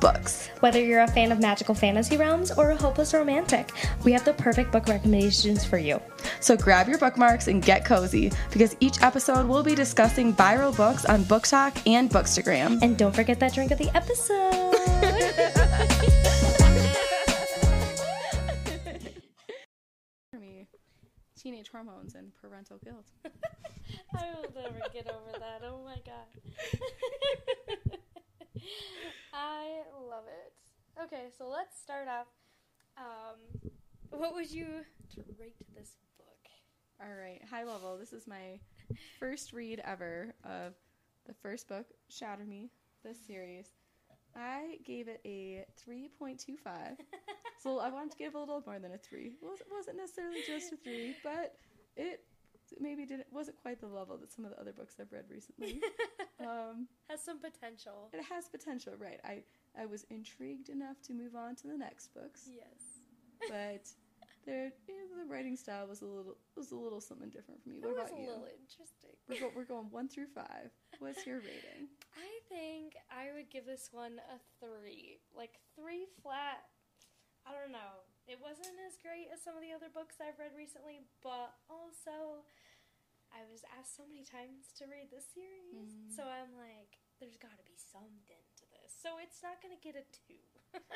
books. Whether you're a fan of magical fantasy realms or a hopeless romantic, we have the perfect book recommendations for you. So grab your bookmarks and get cozy because each episode we'll be discussing viral books on BookTok and Bookstagram. And don't forget that drink of the episode. For me, teenage hormones and parental guilt. I will never get over that. Oh my god. I love it. Okay, so let's start off. Um, what would you rate this book? All right, high level. This is my first read ever of the first book, Shatter Me, this series. I gave it a 3.25. so I wanted to give a little more than a 3. It wasn't, wasn't necessarily just a 3, but it maybe didn't wasn't quite the level that some of the other books I've read recently. Um, Has some potential. it has potential, right? I I was intrigued enough to move on to the next books, Yes. but there yeah, the writing style was a little was a little something different for me. It What was about a you? little interesting. We're, go- we're going one through five. What's your rating? I think I would give this one a three. Like three flat. I don't know. It wasn't as great as some of the other books I've read recently, but also I was asked so many times to read this series. Mm. So I'm like, there's gotta be something to this. So it's not gonna get a two.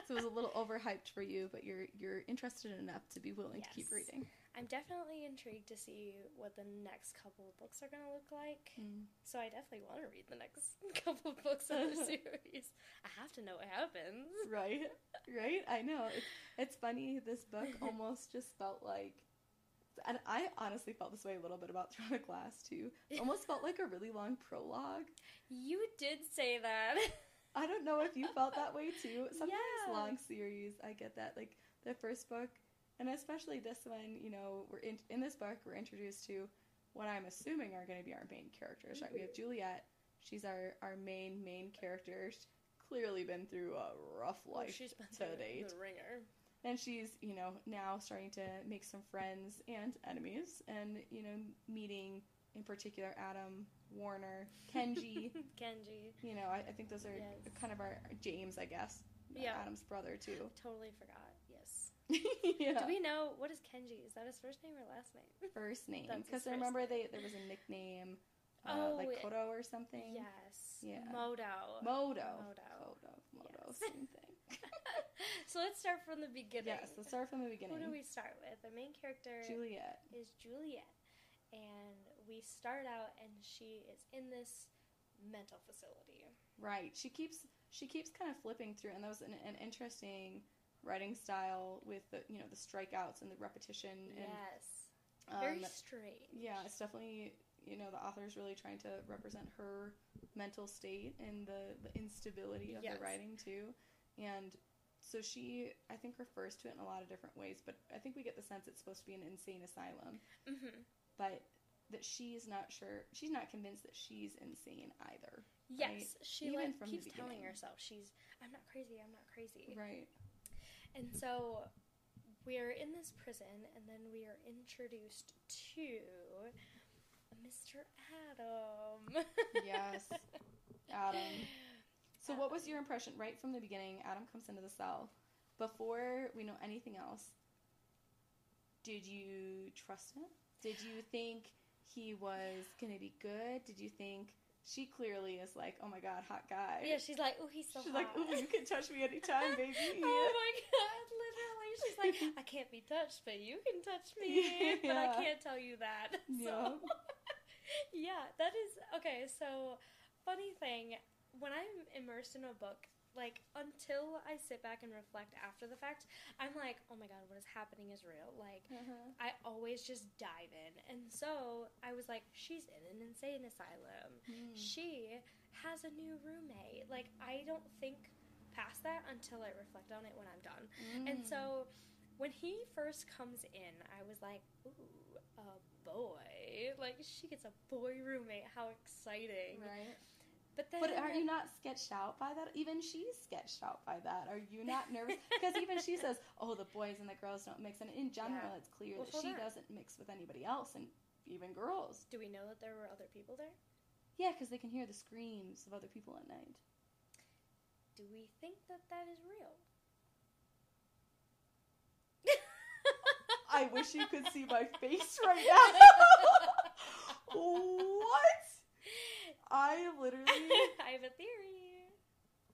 So it was a little overhyped for you, but you're you're interested enough to be willing to keep reading. I'm definitely intrigued to see what the next couple of books are gonna look like. So I definitely want to read the next couple of books of the series. Have to know what happens. Right, right. I know. It's, it's funny. This book almost just felt like, and I honestly felt this way a little bit about Throne of Glass too. Almost felt like a really long prologue. You did say that. I don't know if you felt that way too. Sometimes Yeah. long series, I get that. Like the first book, and especially this one. You know, we're in in this book. We're introduced to what I'm assuming are going to be our main characters. Right? We have mm-hmm. Juliette. She's our our main main character. Clearly been through a rough Well, life she's been to through date. the ringer. and she's you know now starting to make some friends and enemies and you know meeting in particular adam warner kenji Kenji. you know i, I think those are Yes. kind of our james i guess Yeah. adam's brother too Totally forgot. Yes. yeah Do we know what is Kenji? Is that his first name or last name? first name because i remember name. they there was a nickname uh, Oh, like it- kodo or something Yes. Yeah. Modo. modo Modo. kodo modo Yes. same thing so let's start from the beginning. yes let's start from the beginning. Who do we start with? The main character juliette is Juliette. And we start out and she is in this mental facility. Right. She keeps she keeps kind of flipping through, and that was an, an interesting writing style with the you know the strikeouts and the repetition and yes. um, Very strange. yeah, it's definitely you know the author is really trying to represent her mental state and the the instability of Yes. the writing too, and so she I think refers to it in a lot of different ways, but I think we get the sense it's supposed to be an insane asylum, hmm but that she's not sure she's not convinced that she's insane either. Yes, she Even like from keeps telling herself she's I'm not crazy, I'm not crazy. Right. And so we're in this prison and then we are introduced to Mr. Adam. Yes. Adam. So, what was your impression right from the beginning? Adam comes into the cell. Before we know anything else, did you trust him? Did you think he was going to be good? Did you think she clearly is like, oh my god, hot guy? Yeah, she's like, oh, he's so She's hot. like, ooh, you can touch me anytime, baby. oh my god, literally. She's like, I can't be touched, but you can touch me. But I can't tell you that. So, yeah, that is okay. So, funny thing, when I'm immersed in a book, like until I sit back and reflect after the fact, I'm like, oh my god, what is happening is real. Like, Uh-huh. I always just dive in. And so I was like, she's in an insane asylum. Hmm. She has a new roommate. Like, I don't think past that until I reflect on it when I'm done. And Mm. so when he first comes in, I was like, ooh, a boy. Like, she gets a boy roommate. How exciting. right. But then, But are you not sketched out by that? Even she's sketched out by that. Are you not nervous? Because even she says, "Oh, the boys and the girls don't mix," and in general, Yeah. it's clear Well, that she on. doesn't mix with anybody else, and even girls. do we know that there were other people there? Yeah, because they can hear the screams of other people at night. Do we think that that is real? I wish you could see my face right now. what? I literally. I have a theory.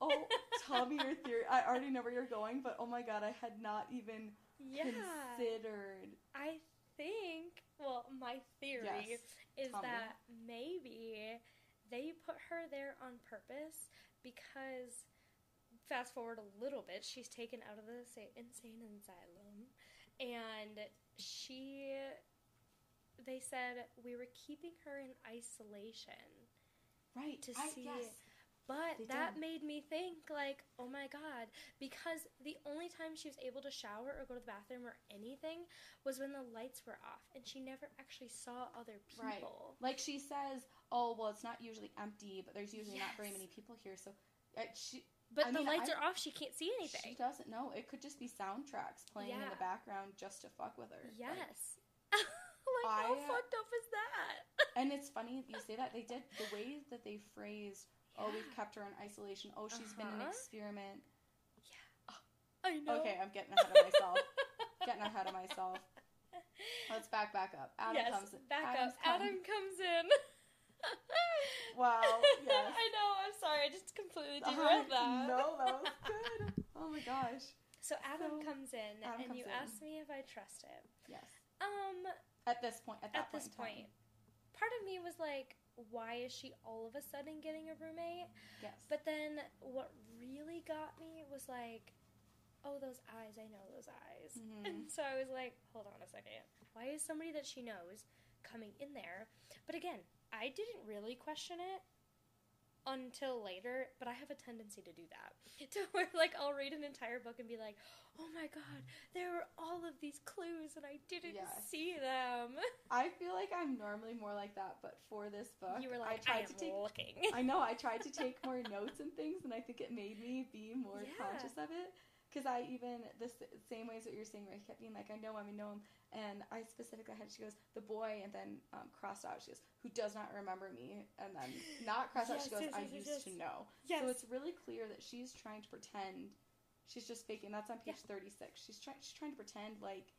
Oh, tell me your theory. I already know where you're going, but oh my god, I had not even Yeah. considered. I think, well, my theory Yes, is tell me. that maybe they put her there on purpose because, fast forward a little bit, she's taken out of the sa- insane asylum and she, they said we were keeping her in isolation. Right. To I, see yes. But They that did. made me think, like, oh my god, because the only time she was able to shower or go to the bathroom or anything was when the lights were off, and she never actually saw other people. Right. Like she says, oh well, it's not usually empty, but there's usually not very many people here. So uh, she But I the mean, lights I- are off, she can't see anything. she doesn't know. It could just be soundtracks playing in the background just to fuck with her. Yes. like, how I- fucked up is that? and it's funny you say that they did the way that they phrased. Oh, we've kept her in isolation. Oh, she's been an Uh-huh. experiment. I know. Okay, I'm getting ahead of myself. getting ahead of myself. Let's back back up. Adam yes, comes in. back Adam's up. come- Adam comes in. Wow, yes. I know, I'm sorry, I just completely derailed that. No, that was good. Oh my gosh. So Adam So, comes in, Adam and comes you in. asked me if I trust him. Yes. Um, At this point, at that at this point, in point, part of me was like, why is she all of a sudden getting a roommate? Yes. But then what really got me was like, oh, those eyes, I know those eyes. Mhm. And so I was like, hold on a second. Why is somebody that she knows coming in there? But again, I didn't really question it until later, but I have a tendency to do that. To where like I'll read an entire book and be like, "Oh my god, there were all of these clues and I didn't Yes. see them." I feel like I'm normally more like that, but for this book, you were I like, tried "I to take. looking." I know I tried to take more notes and things, and I think it made me be more Yeah. conscious of it. Because I even the s- same ways that you're saying, where I kept being like, I know him, I know him, and I specifically had. She goes, the boy, and then um, crossed out. She goes, who does not remember me, and then not crossed out. She goes, yes, I yes, yes, used yes. to know. yes. So it's really clear that she's trying to pretend. She's just faking. That's on page thirty six. She's trying. She's trying to pretend like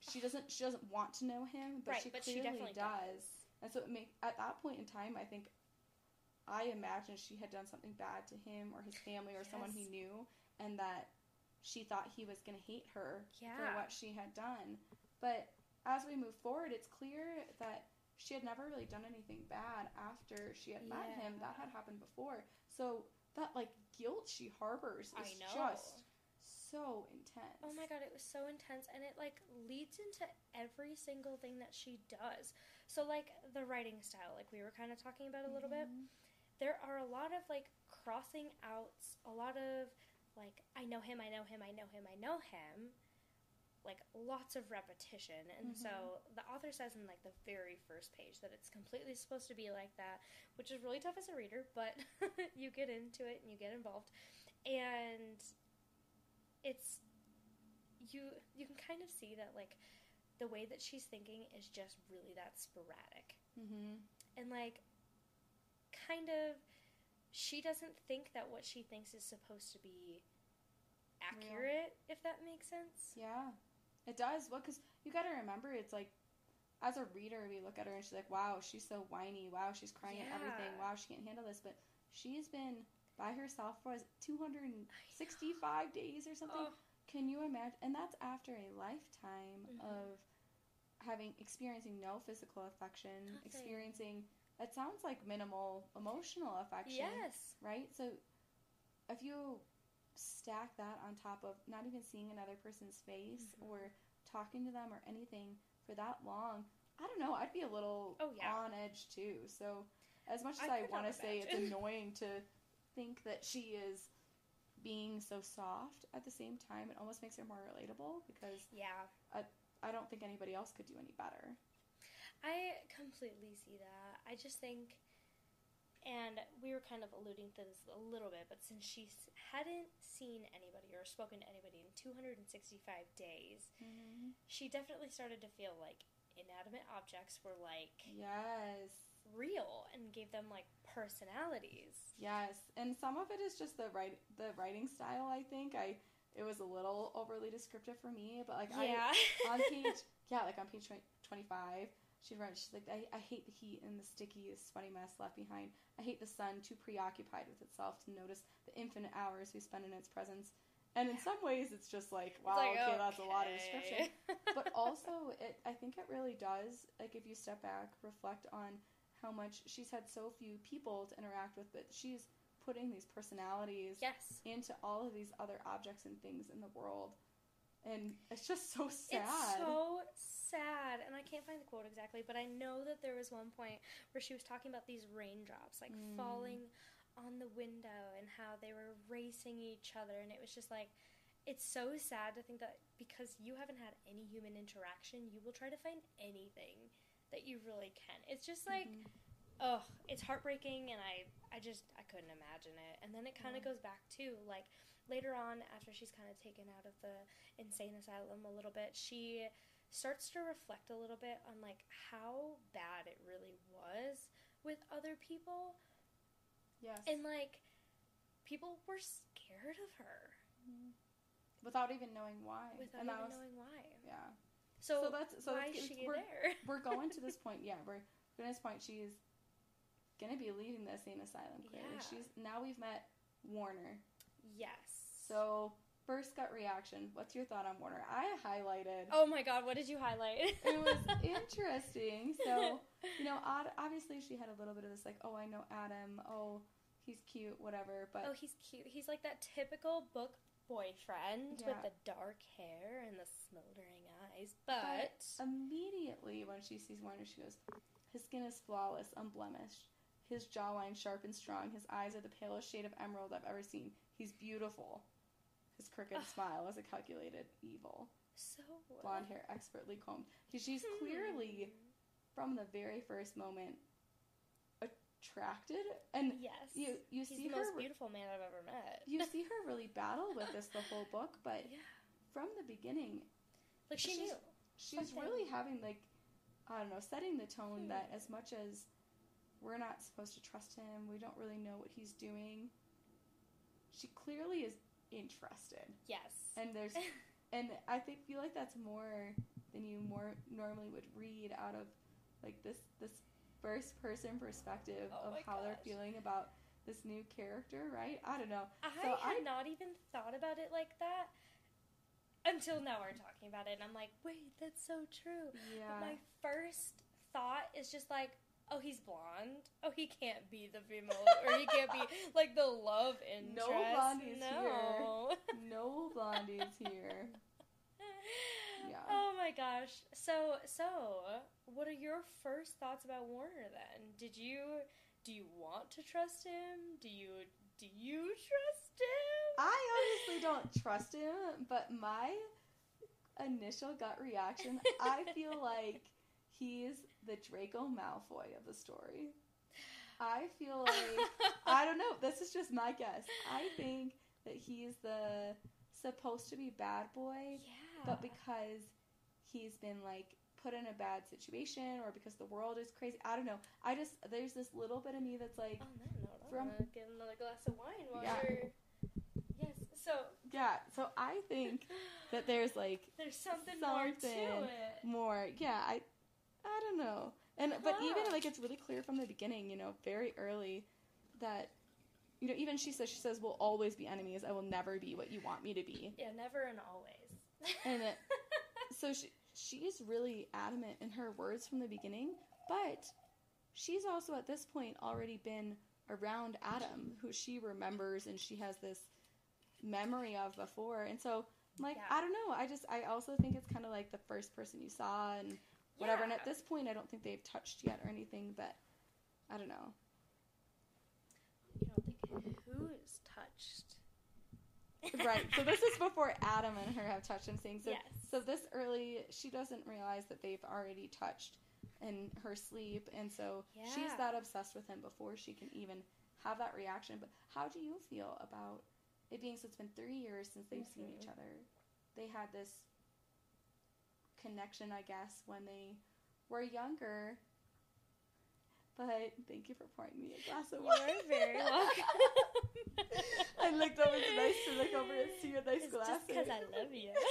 she doesn't. She doesn't want to know him, but right, she but she clearly does. does. And so it make at that point in time, I think I imagine she had done something bad to him or his family or someone he knew, and that she thought he was going to hate her for what she had done. But as we move forward, it's clear that she had never really done anything bad after she had met him. That had happened before. So that like guilt she harbors is just so intense. Oh my god, it was so intense and it like leads into every single thing that she does. So like the writing style, like we were kind of talking about a little bit. Mhm. There are a lot of like crossing outs, a lot of like I know him, I know him, I know him, I know him. Like lots of repetition. And so the author says in like the very first page that it's completely supposed to be like that, which is really tough as a reader, but you get into it and you get involved. And it's you you can kind of see that like the way that she's thinking is just really that sporadic Mhm. and like kind of she doesn't think that what she thinks is supposed to be accurate if that makes sense Yeah, it does. Well, because you got to remember, it's like, as a reader, we look at her and she's like, wow, she's so whiny. Wow, she's crying at everything. Wow, she can't handle this. But she's been by herself for 265 days or something. oh Can you imagine? And that's after a lifetime Mhm. of having experiencing no physical affection, Nothing. experiencing that sounds like minimal emotional affection yes right? So if you stack that on top of not even seeing another person's face Mhm. or talking to them or anything for that long, I don't know, I'd be a little Oh, yeah. on edge too. So as much as I I, want to say it's annoying to think that she is being so soft at the same time, it almost makes her more relatable because yeah I don't think anybody else could do any better. I completely see that i just think And we were kind of alluding to this a little bit, but since she hadn't seen anybody or spoken to anybody in 265 days, mm-hmm. she definitely started to feel like inanimate objects were like Yes. real and gave them like personalities. Yes, and some of it is just the write the writing style. I think I it was a little overly descriptive for me, but like Yeah. I on page yeah like on page twenty five she writes she's like I, I hate the heat and the sticky sweaty mess left behind. I hate the sun too preoccupied with itself to notice the infinite hours we spend in its presence. And in some ways, it's just like wow, like, okay, that's a lot of description. but also it i think it really does like if you step back reflect on how much she's had so few people to interact with but she's putting these personalities yes. into all of these other objects and things in the world and it's just so sad It's so sad, and I can't find the quote exactly, but I know that there was one point where she was talking about these raindrops like Mm. falling on the window and how they were racing each other, and it was just like it's so sad to think that because you haven't had any human interaction, you will try to find anything that you really can. It's just like Mhm. oh, it's heartbreaking, and I, I just, I couldn't imagine it. And then it kind of Yeah. goes back to like later on, after she's kind of taken out of the insane asylum a little bit, she starts to reflect a little bit on like how bad it really was with other people, yes and like people were scared of her Mhm. without even knowing why without and even was knowing why. yeah So, So that's- so why it's- is she we're- there? we're going to this point yeah we're going to this point she's gonna be leaving the insane asylum clearly Yeah. she's now we've met warner yes. So, first gut reaction. What's your thought on Warner? I highlighted. Oh my God! What did you highlight? It was interesting. So, you know, obviously she had a little bit of this, like, oh, I know Adam. Oh, he's cute, whatever. But Oh, he's cute. He's like that typical book boyfriend with the dark hair and the smoldering eyes. But But, immediately when she sees Warner, she goes, his skin is flawless, unblemished. His jawline sharp and strong. His eyes are the palest shade of emerald I've ever seen. He's beautiful. His crooked smile was a calculated evil. so Blonde hair expertly combed. She's clearly from the very first moment attracted and yes. you you he's see the her beautiful man I've ever met. you see her really battle with this the whole book but yeah, from the beginning like she she's- knew. she's Something. really having like i don't know setting the tone Hmm. that as much as we're not supposed to trust him we don't really know what he's doing she clearly is interested Yes. and there's and I think feel like that's more than you more normally would read out of like this this first person perspective Oh of how they're feeling about this new character, right? I don't know. I so had I- not even thought about it like that until now we're talking about it, and I'm like, wait, that's so true. Yeah. But my first thought is just like, oh, he's blonde. Oh, he can't be the female, or he can't be like the love interest. No blondies no. no blondies here. Yeah. Oh my gosh. So, so, what are your first thoughts about Warner then? Did you do you want to trust him? Do you do you trust him? I honestly don't trust him, but my initial gut reaction, I feel like he's the Draco Malfoy of the story. I feel like I don't know. This is just my guess. I think that he's the supposed to be bad boy, yeah. but because he's been like put in a bad situation or because the world is crazy. I don't know. I just there's this little bit of me that's like, that note, I'm from- gonna get another glass of wine while Yeah. you're. Yes. So yeah. So I think that there's like there's something, more to it. more. Yeah, I I don't know. And but even like it's really clear from the beginning, you know, very early that you know, even she says she says we'll always be enemies. I will never be what you want me to be. Yeah, never and always. And it- So she she's really adamant in her words from the beginning, but she's also at this point already been around Adam, who she remembers and she has this memory of before. And so like Yeah. I don't know. I just I also think it's kind of like the first person you saw and whatever. And at this point, I don't think they've touched yet or anything, but I don't know. You don't think who's touched? right. So this is before Adam and her have touched. I'm saying so. yes. So this early, she doesn't realize that they've already touched, in her sleep, and so she's that obsessed with him before she can even have that reaction. But how do you feel about it being so? It's been three years since they've seen each Mhm. other. They had this connection, I guess, when they were younger. But thank you for pouring me a glass of You wine. are very welcome. I looked over. It's nice to look over and see your nice It's glass. just because I love you.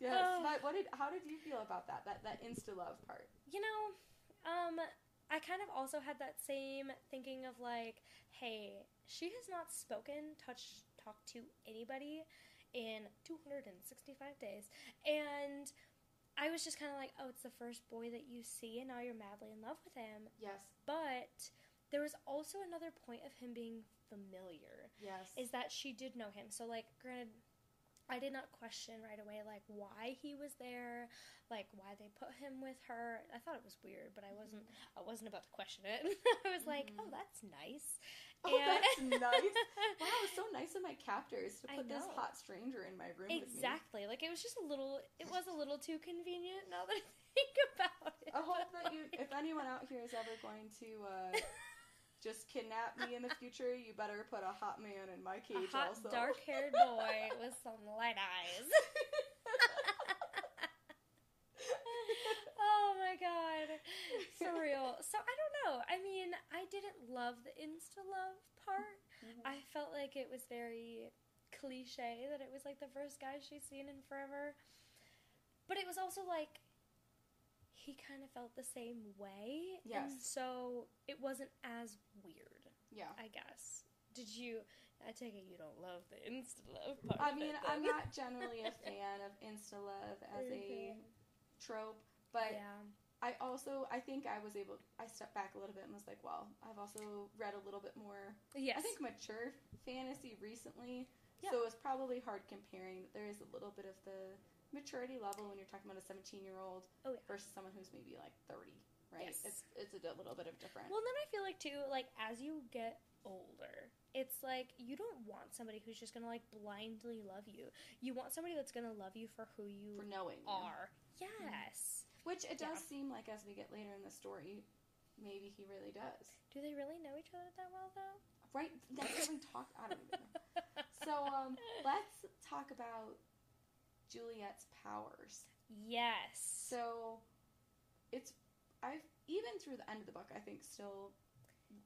Yes. Oh. How, what did? How did you feel about that? That that insta love part. you know, um, I kind of also had that same thinking of like, hey, she has not spoken, touched, talked to anybody in 265 days, and I was just kind of like, oh, it's the first boy that you see, and now you're madly in love with him. Yes. But there was also another point of him being familiar. Yes. is that she did know him. So like granted I did not question right away like why he was there, like why they put him with her. I thought it was weird, but I wasn't I wasn't about to question it. I was like, Mhm. "Oh, that's nice." oh, And- that's nice. Wow, it was so nice of my captors to put this hot stranger in my room with me. exactly. Like it was just a little it was a little too convenient now that I think about it. I hope that you, if anyone out here is ever going to uh, just kidnap me in the future, you better put a hot man in my a cage hot also. dark-haired boy with some light eyes. oh my god. Surreal. So I don't know. I mean, I didn't love the insta love part. Mhm. I felt like it was very cliche that it was like the first guy she's seen in forever. But it was also like he kind of felt the same way. And Yes. so it wasn't as weird, yeah. I guess. Did you I take it you don't love the insta love part. I mean, I'm not generally a fan of insta love as a Mhm. trope, but yeah. I also I think I was able I stepped back a little bit and was like, well, I've also read a little bit more Yes. I think mature fantasy recently. Yeah. So it's probably hard comparing there is a little bit of the maturity level when you're talking about a 17 year old Oh, yeah. versus someone who's maybe like 30, right? Yes. It's it's a little bit of different. Well, then I feel like too, like as you get older, it's like you don't want somebody who's just gonna like blindly love you. You want somebody that's gonna love you for who you for knowing you. are. Yes. Which it does Yeah. seem like as we get later in the story, maybe he really does. Do they really know each other that well though? Right? That's what we talk. I don't even know. So um, let's talk about Juliette's powers. Yes. So it's I've even through the end of the book, I think still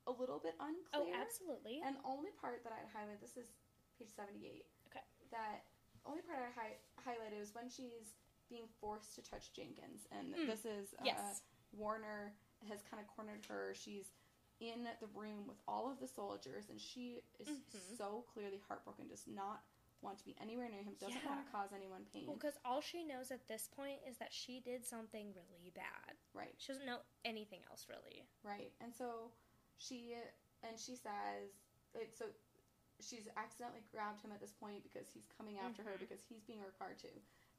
a little bit unclear. oh, absolutely. And the only part that I'd highlight this is page seventy eight. Okay. That only part I hi- highlighted is when she's being forced to touch Jenkins, and Mm. this is uh, yes. Warner has kind of cornered her. She's in the room with all of the soldiers, and she is Mhm. so clearly heartbroken, does not want to be anywhere near him, doesn't Yeah. want to cause anyone pain. Well, because all she knows at this point is that she did something really bad. Right, She doesn't know anything else really. right. And so she and she says it. So she's accidentally grabbed him at this point because he's coming after her Mhm. because he's being required to.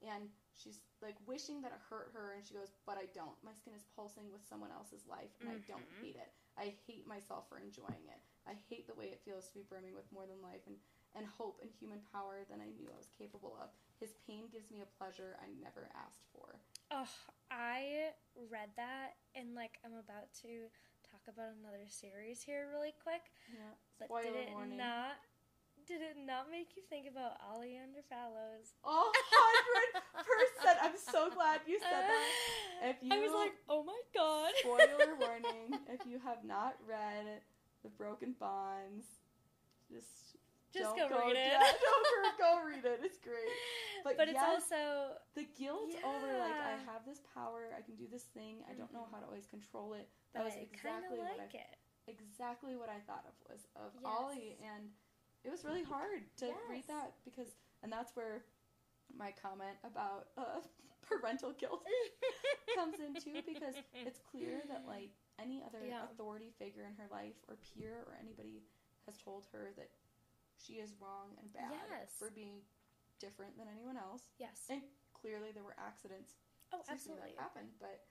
And she's like wishing that it hurt her, and she goes, "But I don't. My skin is pulsing with someone else's life, and I don't Mhm. hate it. I hate myself for enjoying it. I hate the way it feels to be brimming with more than life and, and hope and human power than I knew I was capable of. His pain gives me a pleasure I never asked for. Oh, I read that and like I'm about to talk about another series here really quick. Yeah. But Spoiler did it warning. not did it not make you think about Oleander Fallows? A hundred percent. I'm so glad you said that. If you, I was like, oh my god. Spoiler warning: If you have not read The Broken Bonds, just Just don't go read it. Yeah, don't go, go read it. It's great. But, But, it's yes, also the guilt over like I have this power, I can do this thing. I don't know how to always control it. but That was kind of exactly what I it. exactly what I thought of was of Yes. Ollie, and it was really hard to read that because, and that's where my comment about uh, parental guilt comes in too because it's clear that like any other Yeah. authority figure in her life or peer or anybody has told her that she is wrong and bad Yes. for being different than anyone else. yes. And clearly there were accidents Oh, absolutely. that happened, but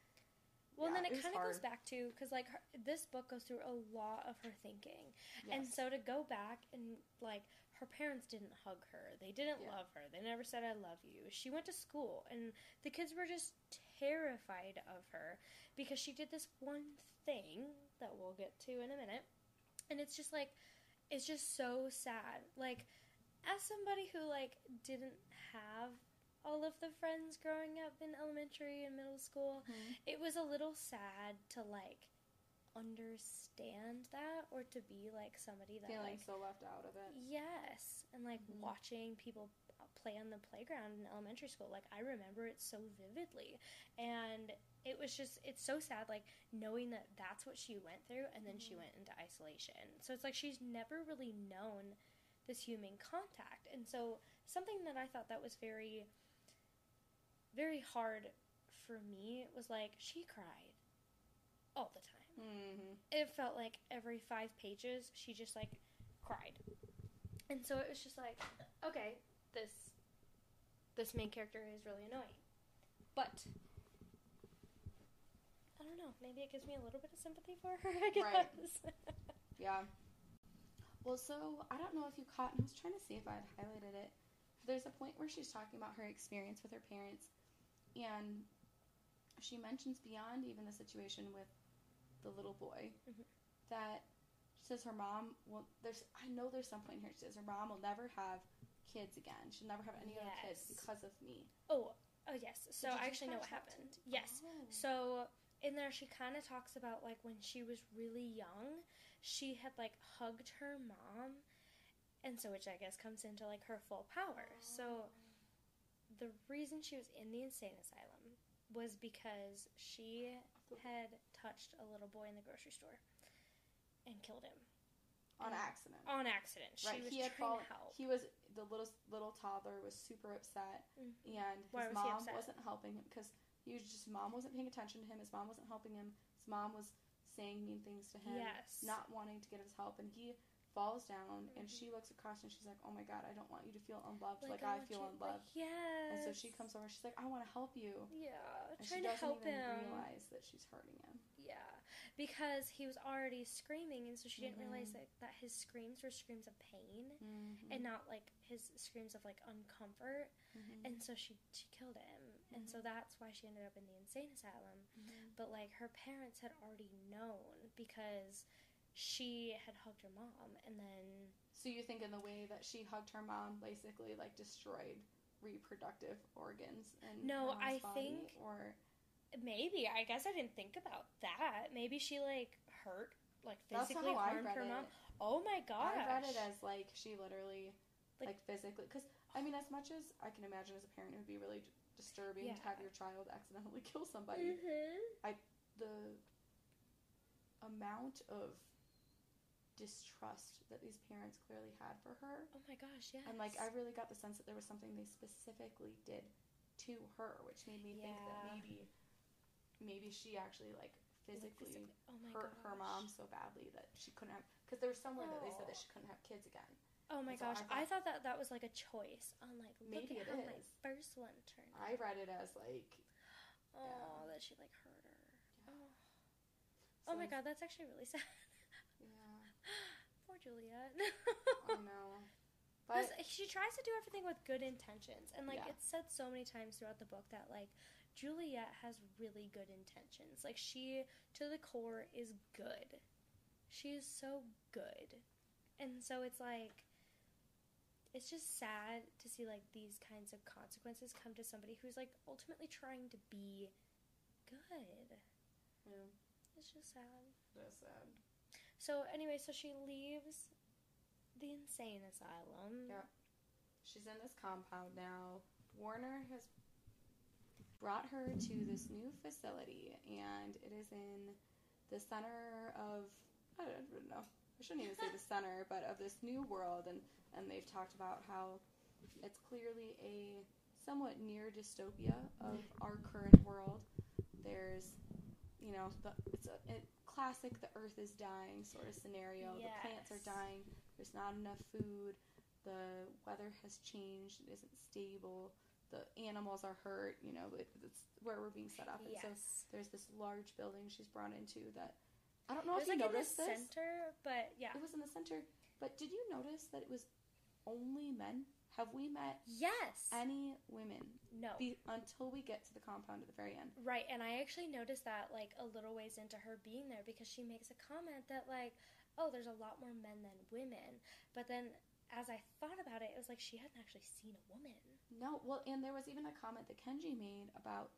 Well, yeah, then it it kind of goes back to because like her, this book goes through a lot of her thinking, and so to go back and like her parents didn't hug her. They didn't Yeah. love her. They never said I love you. She went to school and the kids were just terrified of her because she did this one thing that we'll get to in a minute. And it's just like it's just so sad. Like as somebody who like didn't have all of the friends growing up in elementary and middle school, it was a little sad to like understand that or to be like somebody that Feeling like so left out of it. yes and like Mhm. watching people play on the playground in elementary school. Like i remember it so vividly. And it was just it's so sad like knowing that that's what she went through and then she Mhm. went into isolation. So it's like she's never really known this human contact. And so something that i thought that was very very hard for me was like she cried all the time. Mm-hmm. it felt like every five pages she just like cried. And so it was just like okay this this main character is really annoying but i don't know maybe it gives me a little bit of sympathy for her i guess Right. Yeah. Well, so I don't know if you caught, I was trying to see if I had highlighted it. There's a point where she's talking about her experience with her parents, and she mentions beyond even the situation with the little boy Mhm. that she says her mom will. There's I know there's some point here. She says her mom will never have kids again. She'll never have any other kids because of me. oh oh yes so i actually know what happened yes Oh. So in there, she kind of talks about like when she was really young, she had like hugged her mom, and so which I guess comes into like her full power. So oh. the reason she was in the insane asylum was because she had touched a little boy in the grocery store and killed him on accident. on accident. She right, was he had trying fallen. to help. He was the little little toddler was super upset, Mhm. and his was mom wasn't helping him because he was just mom wasn't paying attention to him. His mom wasn't helping him. His mom was saying mean things to him, Yes. not wanting to get his help, and he falls down. And Mhm. she looks across and she's like, "Oh my god, I don't want you to feel unloved like, I I feel you- unloved." Like, yes. And so she comes over. She's like, "I want to help you," Yeah, and she doesn't help even him. realize that she's hurting him. Yeah, because he was already screaming, and so she didn't realize Mhm. that, that his screams were screams of pain Mm-hmm. and not like his screams of like uncomfort. Mm-hmm. And so she she killed him, and so that's why she ended up in the insane asylum. But like her parents had already known because she had hugged her mom, and then So you think in the way that she hugged her mom, basically like destroyed reproductive organs and No, I think- or maybe I guess I didn't think about that. Maybe she like hurt like That's physically I harmed her it. mom. Oh my gosh! I read it as like she literally Like- like, physically because I mean as much as I can imagine as a parent it would be really disturbing to have your child accidentally kill somebody. Mhm. The amount of distrust that these parents clearly had for her Oh my gosh! Yes. and like I really got the sense that there was something they specifically did to her which made me think that maybe maybe she actually like Like, physically Oh hurt her mom so badly that she couldn't have because there was somewhere that they said that she couldn't have kids again Oh my So I gosh! thought- I thought that that was like a choice. On like, look Maybe at it how my first one turned. I read it as like Oh, that she like hurt her. Yeah. Oh. oh my god, that's actually really sad. yeah Poor Juliette. I know but she tries to do everything with good intentions, and like Yeah. it's said so many times throughout the book that like Juliette has really good intentions. Like she, to the core, is good. She is so good, and so it's like it's just sad to see like these kinds of consequences come to somebody who's like ultimately trying to be good. yeah, It's just sad. that's sad So anyway, so she leaves the insane asylum. Yeah. she's in this compound now Warner has brought her to this new facility and it is in the center of I don't, know. I shouldn't even say the center but of this new world and and they've talked about how it's clearly a somewhat near dystopia of our current world. There's you know the, it's a, a classic the earth is dying sort of scenario. The plants are dying. There's not enough food. The weather has changed. It isn't stable the animals are hurt you know it, it's where we're being set up and so Yes. there's this large building she's brought into that I don't know it if you like in the this. center, but yeah. It was in the center, but did you notice that it was only men? Have we met Yes. any women no. be, until we get to the compound at the very end? Right, and I actually noticed that like a little ways into her being there because she makes a comment that like, oh, there's a lot more men than women. But then as I thought about it, it was like she hadn't actually seen a woman. No, well, and there was even a comment that Kenji made about.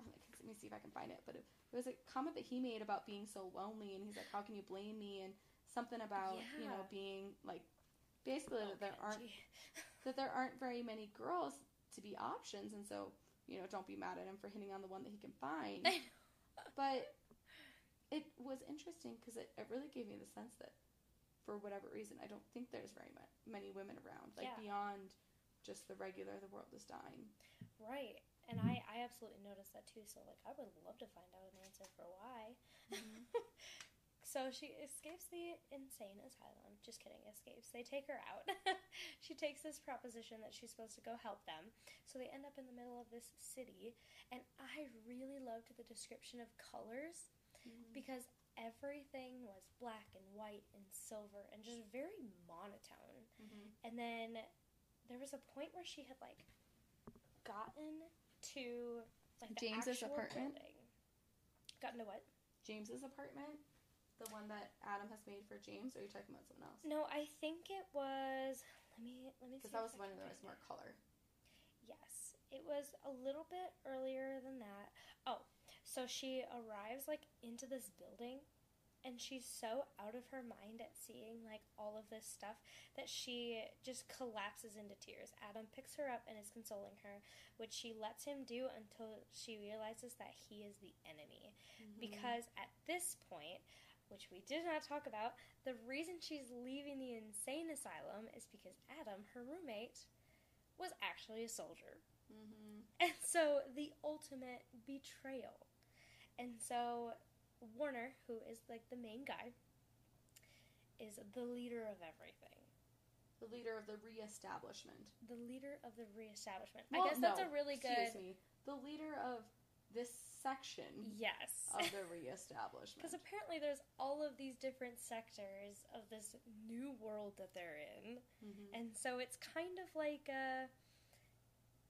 oh, Let me see if I can find it. But it, it was a comment that he made about being so lonely, and he's like, "How can you blame me?" And something about you know being like, basically Oh, that there aren't that there aren't very many girls to be options, and so you know, don't be mad at him for hitting on the one that he can find. I know. but it was interesting because it, it really gave me the sense that for whatever reason i don't think there's very ma- many women around like Yeah. beyond just the regular the world is dying Right. And I, I absolutely noticed that too. So like I would love to find out an answer for why. Mhm. so she escapes the insane asylum. Just kidding, escapes. They take her out. she takes this proposition that she's supposed to go help them. So they end up in the middle of this city. And I really loved the description of colors because everything was black and white and silver and just very monotone. Mhm. And then there was a point where she had like gotten to like the James's apartment? building. Gotten to what? james's apartment the one that adam has made for james or are you talking about something else No, I think it was. Let me let me. because that was when can was more color Yes, it was a little bit earlier than that. Oh, so she arrives like into this building and she's so out of her mind at seeing like all of this stuff that she just collapses into tears. Adam picks her up and is consoling her, which she lets him do until she realizes that he is the enemy. Mm-hmm. Because at this point, which we did not talk about, the reason she's leaving the insane asylum is because Adam, her roommate, was actually a soldier. hmm And so the ultimate betrayal. And so Warner, who is like the main guy, is the leader of everything. the leader of the reestablishment The leader of the reestablishment. Well, I guess that's no, a really good. excuse me the leader of this section Yes. of the reestablishment Because apparently there's all of these different sectors of this new world that they're in. Mhm. And so it's kind of like uh,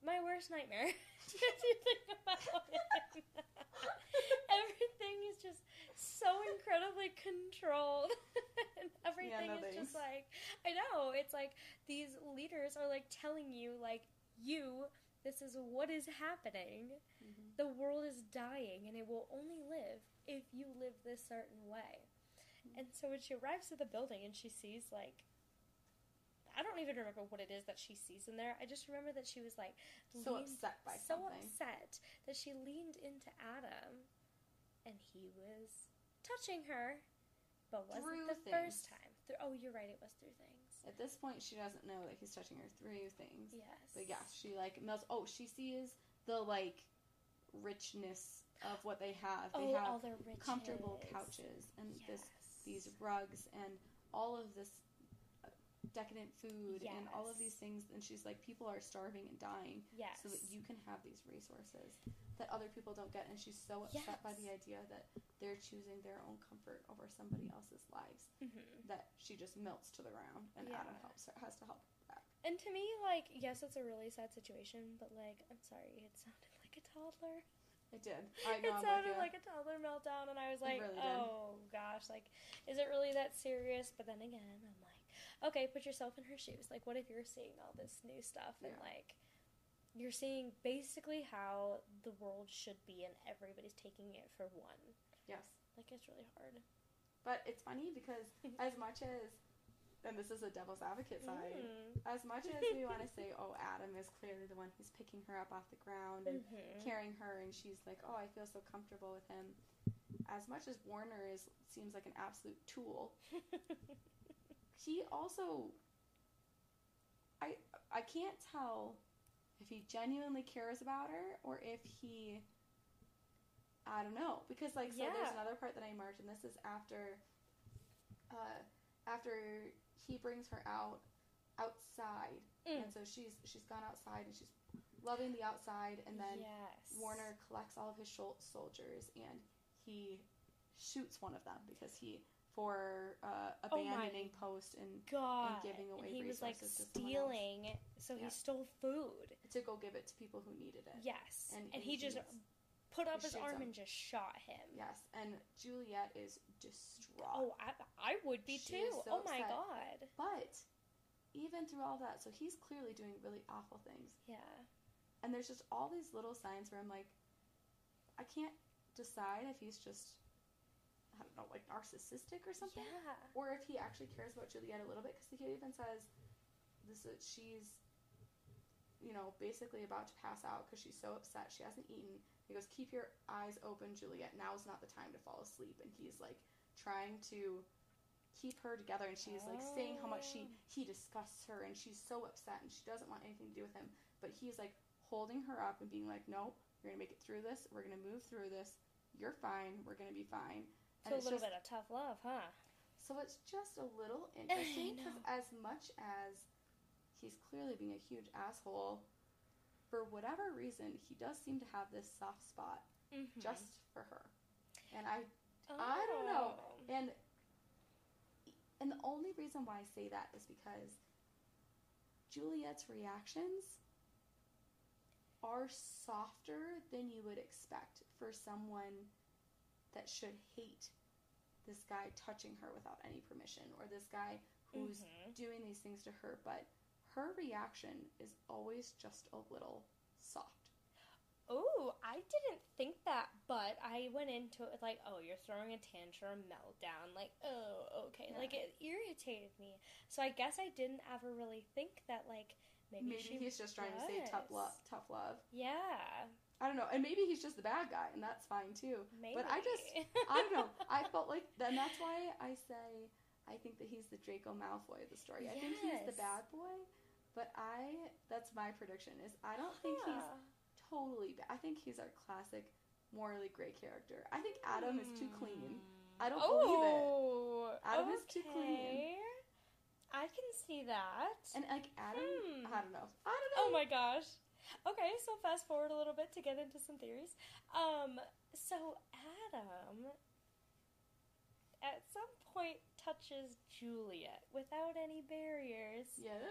my worst nightmare. if you think about it. Everything is just so incredibly controlled. and everything no is thanks. just like, I know, it's like these leaders are like telling you, like, you, this is what is happening. Mhm. The world is dying and it will only live if you live this certain way. And so when she arrives to the building and she sees like I don't even remember what it is that she sees in there. I just remember that she was like so leaned- upset by so something upset that she leaned into Adam and he was touching her, but wasn't Through the first time. Through, oh, you're right, it was through things. At this point, she doesn't know that he's touching her through things. Yes. But yeah, she like melts. Oh, she sees the like richness of what they have. They oh, have all their riches. comfortable couches and Yes. this these rugs and all of this decadent food and all of these things. And she's like, people are starving and dying, Yes. so that you can have these resources that other people don't get. And she's so upset by the idea that they're choosing their own comfort over somebody else's lives Mhm. that she just melts to the ground. And Yeah. Adam helps her, has to help her back. And to me, like, yes, it's a really sad situation, but like, I'm sorry, it sounded like a toddler. It did. I know. it sounded with you. like a toddler meltdown, and I was like, really did. oh gosh, like, is it really that serious? But then again, I'm like, okay, put yourself in her shoes. Like, what if you're seeing all this new stuff and Yeah. like, you're seeing basically how the world should be, and everybody's taking it for one. Yes. Like, it's really hard. But it's funny because as much as, and this is a devil's advocate side, Mm. as much as we want to say, oh, Adam is clearly the one who's picking her up off the ground and Mhm. carrying her, and she's like, oh, I feel so comfortable with him. As much as Warner is seems like an absolute tool, he also, I I can't tell if he genuinely cares about her or if he, I don't know, because like so there's another part that I marked, and this is after, uh, after he brings her out outside, Mm. and so she's she's gone outside and she's loving the outside, and then yes. Warner collects all of his shol- soldiers and he shoots one of them because he for uh, Oh abandoning post and God. giving away and he was like resources to someone else. stealing, so he Yeah. stole food. to go give it to people who needed it. Yes, And- and, and he just put up his arm him. and just shot him. Yes, and Juliette is distraught. Oh, I, I would be She too. so oh my upset. god. But even through all that, so he's clearly doing really awful things. Yeah. And there's just all these little signs where I'm like, I can't decide if he's just, I don't know, like narcissistic or something, Yeah. or if he actually cares about Juliette a little bit. Because he even says, "This is she's, you know, basically about to pass out because she's so upset she hasn't eaten." He goes, "Keep your eyes open, Juliette. Now is not the time to fall asleep." And he's like trying to keep her together, and she's like saying how much she oh. he disgusts her, and she's so upset, and she doesn't want anything to do with him. But he's like holding her up and being like, "Nope, you're gonna make it through this. We're gonna move through this. You're fine. We're gonna be fine." So a little just- bit of tough love, huh? so it's just a little interesting because as much as he's clearly being a huge asshole, for whatever reason, he does seem to have this soft spot Mm-hmm. just for her. And I I don't know. Oh. and and the only reason why I say that is because Juliette's reactions are softer than you would expect for someone that should hate this guy touching her without any permission or this guy who's Mhm. doing these things to her but her reaction is always just a little soft Oh, I didn't think that, but I went into it like, oh, you're throwing a tantrum, meltdown. Like, oh, okay. Yeah. Like, it irritated me. So I guess I didn't ever really think that, like, maybe, maybe, she he's just trying to say tough love tough love Yeah, i don't know and maybe he's just the bad guy and that's fine too maybe. But I just- I don't know. I felt like, and that's why I say I think that he's the Draco Malfoy of the story. I think he's the bad boy, but I that's my prediction is I don't think he's totally bad. I think he's our classic morally gray character. I think Adam is too clean. I don't oh, believe it. Adam is too clean. I can see that. And like Adam, Hmm. I don't know. I don't know. Oh my gosh. Okay, so fast forward a little bit to get into some theories. Um, so Adam at some point touches Juliette without any barriers Yes.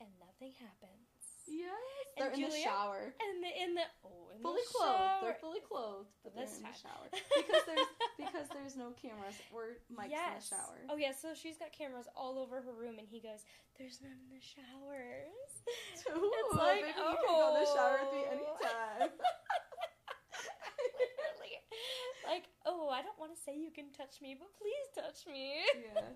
and nothing happens. Yes. They're in the shower. And the in the oh in the Fully the clothed. shower. They're fully clothed, but they're This in the shower. Because there's because there's no cameras or mics in the yes. shower. Oh yeah, so she's got cameras all over her room, and he goes, "There's none in the showers." Ooh, it's like, oh, you can go in the shower with me oh. anytime. Literally, like, oh, I don't want to say you can touch me, but please touch me. yeah.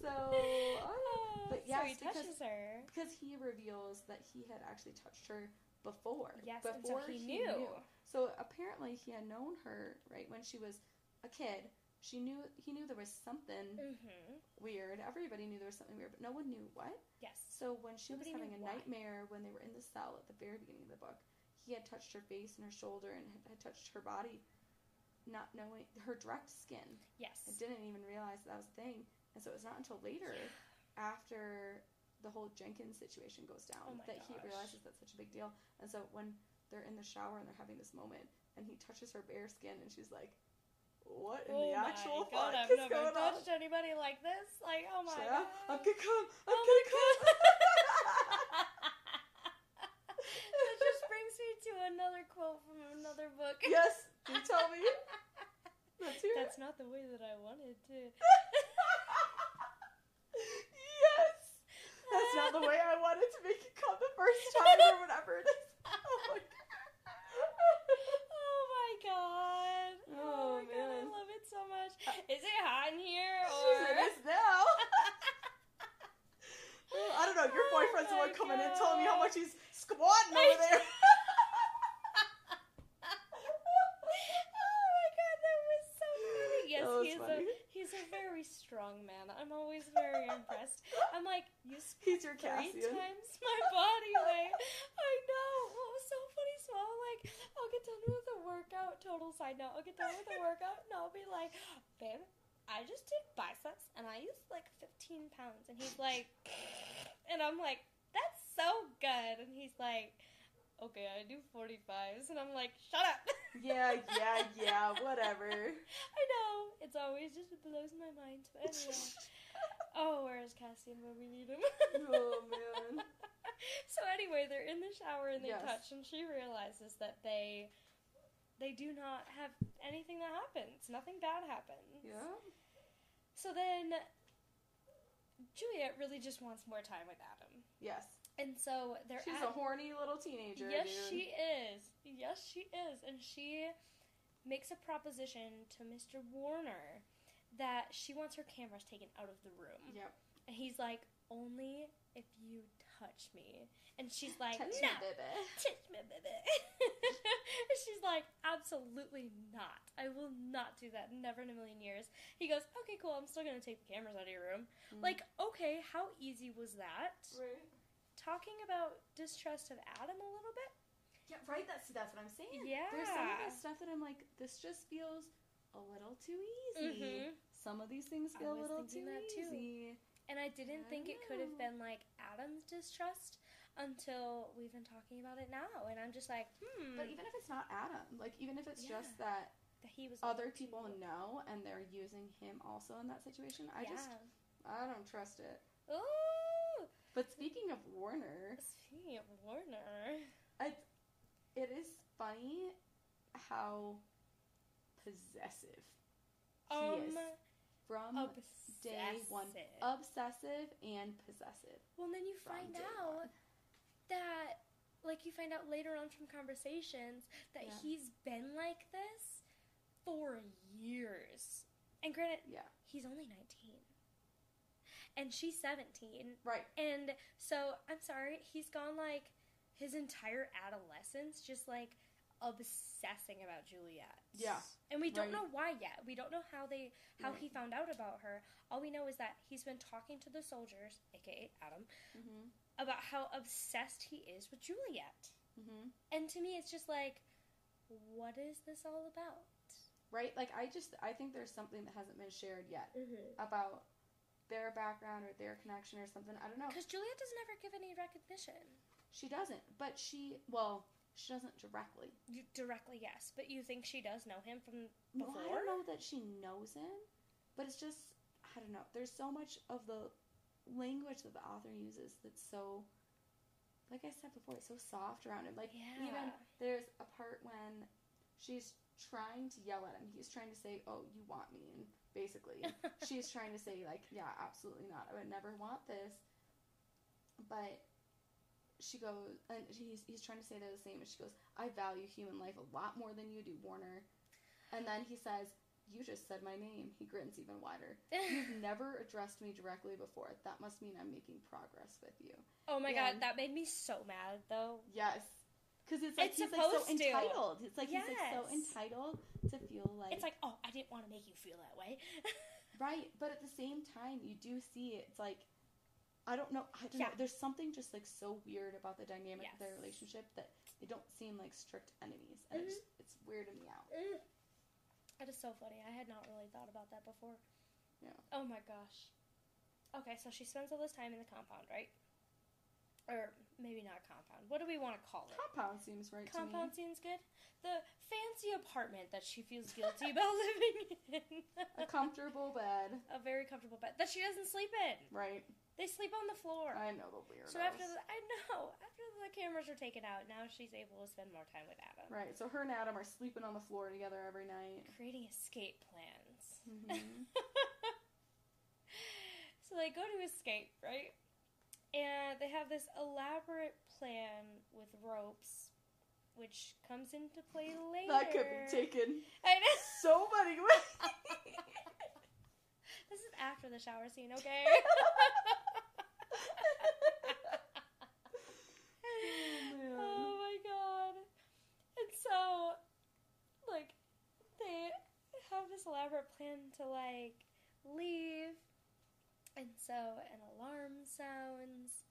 So, oh, But so he yes, because- her. because he reveals that he had actually touched her before. Yes, and so before he knew. So apparently he had known her right when she was a kid. She knew he knew there was something Mm-hmm. weird. Everybody knew there was something weird, but no one knew what. Yes. So when she Nobody was having a why. nightmare when they were in the cell at the very beginning of the book, he had touched her face and her shoulder and had, had touched her body, not knowing her direct skin. Yes. I didn't even realize that was a thing. And so it was not until later, after the whole Jenkins situation goes down, Oh that he realizes that's such a big deal. And so when they're in the shower and they're having this moment, and he touches her bare skin, and she's like, "What in oh the actual god, fuck I've is never going on?" touched anybody like this. Like, oh my Shut god. up! I'm gonna come. I'm Oh gonna come. that just brings me to another quote from another book. yes, you tell me. Let's hear That's not the way that I wanted to. it. yes. That's not the way I wanted to make it come the first time or whatever it is. Oh my oh my god. Oh, Oh, my god, I love it so much. Is it hot in here? Jeez, Or... it is now. I don't know. Your Oh boyfriend's the one coming in telling me how much he's squatting over there. oh my god, that was so funny. Yes, That was he's funny. a he's a very strong man. I'm always very impressed. I'm like, He's your three times my body weight. I know. What was so funny, so I'll like I'll get done with a workout, total side note, I'll get done with a workout and I'll be like, babe, I just did biceps and I used like fifteen pounds and he's like and I'm like, That's so good and he's like okay, I do 45s. And I'm like, shut up. Yeah, yeah, yeah, whatever. I know. It's always just it blows my mind. But anyway. Oh, where's Cassian when we need him? oh, man. so anyway, they're in the shower and they Yes. touch, and she realizes that they they do not have anything that happens. Nothing bad happens. Yeah. So then Juliette really just wants more time with Adam. Yes. And so they're She's at a horny little teenager. Yes, dude. she is. Yes, she is. And she makes a proposition to Mr. Warner that she wants her cameras taken out of the room. Yep. And he's like, only if you touch me. And she's like, Touch no. me, baby. Touch me, baby. she's like, absolutely not. I will not do that. Never in a million years. He goes, okay, cool. I'm still going to take the cameras out of your room. Mm. Like, okay, how easy was that? Right. Talking about distrust of Adam a little bit. Yeah, right. That's that's what I'm saying. Yeah. There's some of this stuff that I'm like, this just feels a little too easy. Mhm. Some of these things feel a little too that too. easy. And I didn't I think it could have been like Adam's distrust until we've been talking about it now. And I'm just like, hmm. But even if it's not Adam, like even if it's just that that he was other people too. know and they're using him also in that situation, I yeah. just I don't trust it. Ooh. But speaking of Warner, Speaking of Warner. I, it is funny how possessive he Um, is from obsessive. day one. Obsessive and possessive. well, then you find out one. that, like, you find out later on from conversations that Yeah. he's been like this for years. And granted, Yeah. he's only 19. And she's 17. Right. And so, I'm sorry, he's gone like his entire adolescence just like obsessing about Juliette. Yeah, And we don't right. know why yet. We don't know how they how Right. he found out about her. All we know is that he's been talking to the soldiers, aka Adam, Mm-hmm. about how obsessed he is with Juliette. Mm-hmm. And to me it's just like what is this all about? Right. Like I just I think there's something that hasn't been shared yet Mm-hmm. about their background or their connection or something. I don't know. Because Juliette doesn't ever give any recognition. She doesn't, but she well she doesn't directly. You, directly, yes, but you think she does know him from Well, I don't know that she knows him, but it's just I don't know. There's so much of the language that the author uses that's so, like I said before, it's so soft around him. Like even there's a part when she's trying to yell at him. He's trying to say, "Oh, you want me," and basically she's trying to say like, "Yeah, absolutely not. I would never want this." But she goes, and he's he's trying to say they're the same, and she goes, "I value human life a lot more than you do, Warner." And then he says, "You just said my name." He grins even wider. You've never addressed me directly before. That must mean I'm making progress with you. oh my Yeah. god, that made me so mad though. Yes. Because it's like It's he's like so to. entitled. It's like he's like so entitled to feel like It's like, oh, I didn't want to make you feel that way. right, but at the same time, you do see. It's like I don't know. I don't Yeah. know. There's something just like so weird about the dynamic of their relationship that they don't seem like strict enemies, and it's, mm-hmm. it's weirding me out. Mm. That is so funny. I had not really thought about that before. Yeah. Oh my gosh. Okay, so she spends all this time in the compound, right? Or maybe not compound. What do we want to call it? Compound seems right Compound seems good. The fancy apartment that she feels guilty about living in. A comfortable bed, A very comfortable bed that she doesn't sleep in. right? They sleep on the floor. I know the weirdos. So after the, I know after the cameras are taken out, now she's able to spend more time with Adam, right, so her and Adam are sleeping on the floor together every night. creating escape plans. Mhm. so they go to escape, right? And they have this elaborate plan with ropes, which comes into play later. that could be taken I know. so many ways. This is after the shower scene, okay? man. oh my god. And so, like, they have this elaborate plan to, like, leave. And so an alarm sounds,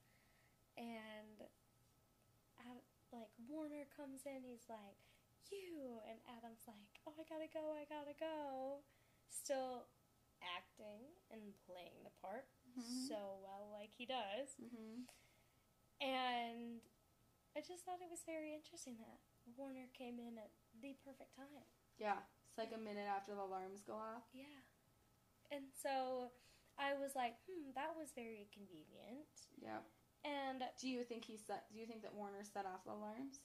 and Ad- like Warner comes in. He's like, "You," and Adam's like, "Oh, I gotta go. I gotta go." Still acting and playing the part Mhm. so well, like he does. Mhm. And I just thought it was very interesting that Warner came in at the perfect time. Yeah, it's like a minute after the alarms go off. Yeah. And so I was like, hmm, that was very convenient. Yeah. And Do you think he set? Do you think that Warner set off the alarms?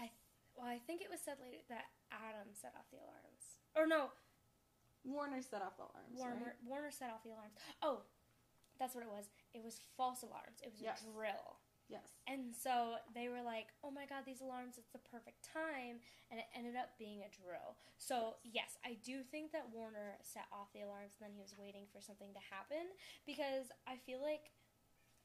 I Well, I think it was said later that Adam set off the alarms. Or no, Warner set off the alarms. Warner right? Warner set off the alarms. Oh, that's what it was. It was false alarms. It was Yes. a drill. Yes. And so they were like, "Oh my god, these alarms! It's the perfect time," and it ended up being a drill. So yes, I do think that Warner set off the alarms, and then he was waiting for something to happen because I feel like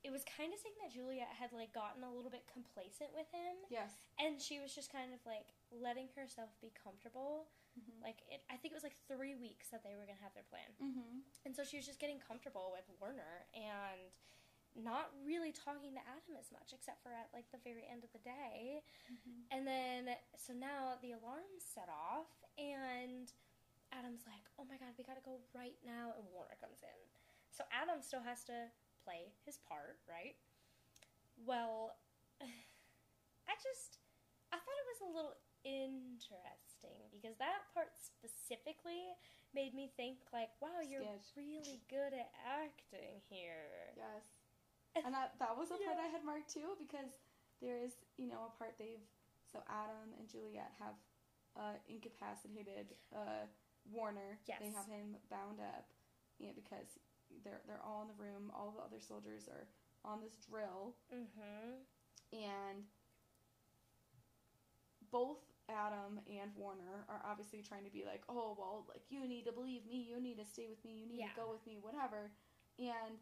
it was kind of saying that Juliette had like gotten a little bit complacent with him, Yes. and she was just kind of like letting herself be comfortable. Mhm. Like it, I think it was like three weeks that they were gonna have their plan. Mm-hmm. And so she was just getting comfortable with Warner, and not really talking to Adam as much, except for at like the very end of the day. Mm-hmm. And then, so now the alarm's set off, and Adam's like, oh my god, we gotta go right now. And Warner comes in. So Adam still has to play his part, right? Well, I just, I thought it was a little interesting because that part specifically made me think like, wow, you're Sketch. really good at acting here. Yes. And that that was a part Yeah. I had marked too because there is you know a part they've so Adam and Juliette have uh, incapacitated uh, Warner. Yes. They have him bound up, and because they're they're all in the room. All the other soldiers are on this drill, Mm-hmm. and both Adam and Warner are obviously trying to be like, oh well, like you need to believe me, you need to stay with me, you need Yeah. to go with me, whatever. And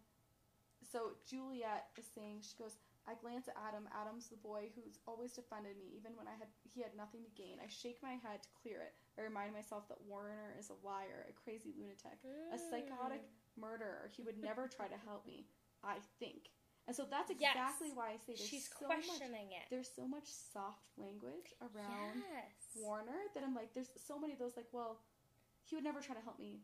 so Juliette is saying, she goes, I glance at Adam. Adam's the boy who's always defended me, even when I had he had nothing to gain. I shake my head to clear it. I remind myself that Warner is a liar, a crazy lunatic, a psychotic mm. murderer. He would never try to help me. I think. And so that's Yes. exactly why I say there's She's so much questioning it. there's so much soft language around yes. Warner that I'm like, there's so many of those like, well, he would never try to help me.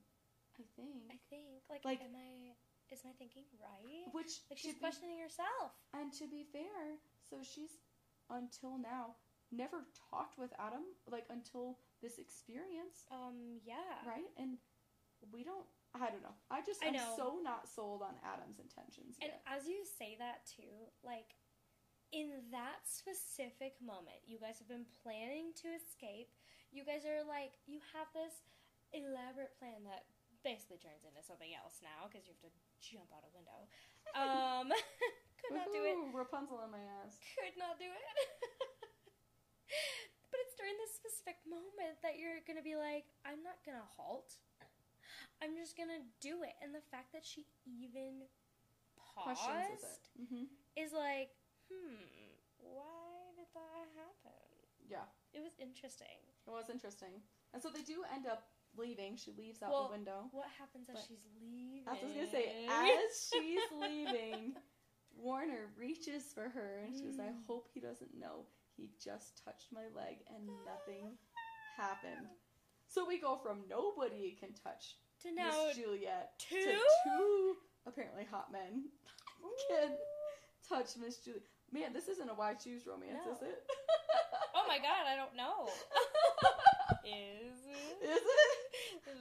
I think, I think like, Like- am I is my thinking right? which Like she's be- questioning herself. And to be fair, so she's until now never talked with Adam like until this experience, Um, yeah. right? And we don't. I don't know. I just I I'm know. so not sold on Adam's intentions And as you say that too, like in that specific moment, you guys have been planning to escape. You guys are like, you have this elaborate plan that basically turns into something else now because you have to jump out a window. Um, could not do it. Rapunzel in my ass. Could not do it. but it's during this specific moment that you're gonna be like, I'm not gonna halt. I'm just gonna do it. And the fact that she even paused? Mm-hmm. is like, hmm, why did that happen? Yeah. It was interesting. It was interesting. And so they do end up leaving. She leaves out Well, the window. What happens as she's leaving? That's what I was gonna say. As she's leaving, Warner reaches for her and she goes, I Mm. hope he doesn't know. He just touched my leg and nothing happened. So we go from nobody can touch to Miss Juliette two. to two apparently hot men can touch Miss Juliette. Man, this isn't a why choose romance, No. is it? Oh my god, I don't know. Is it? Is it?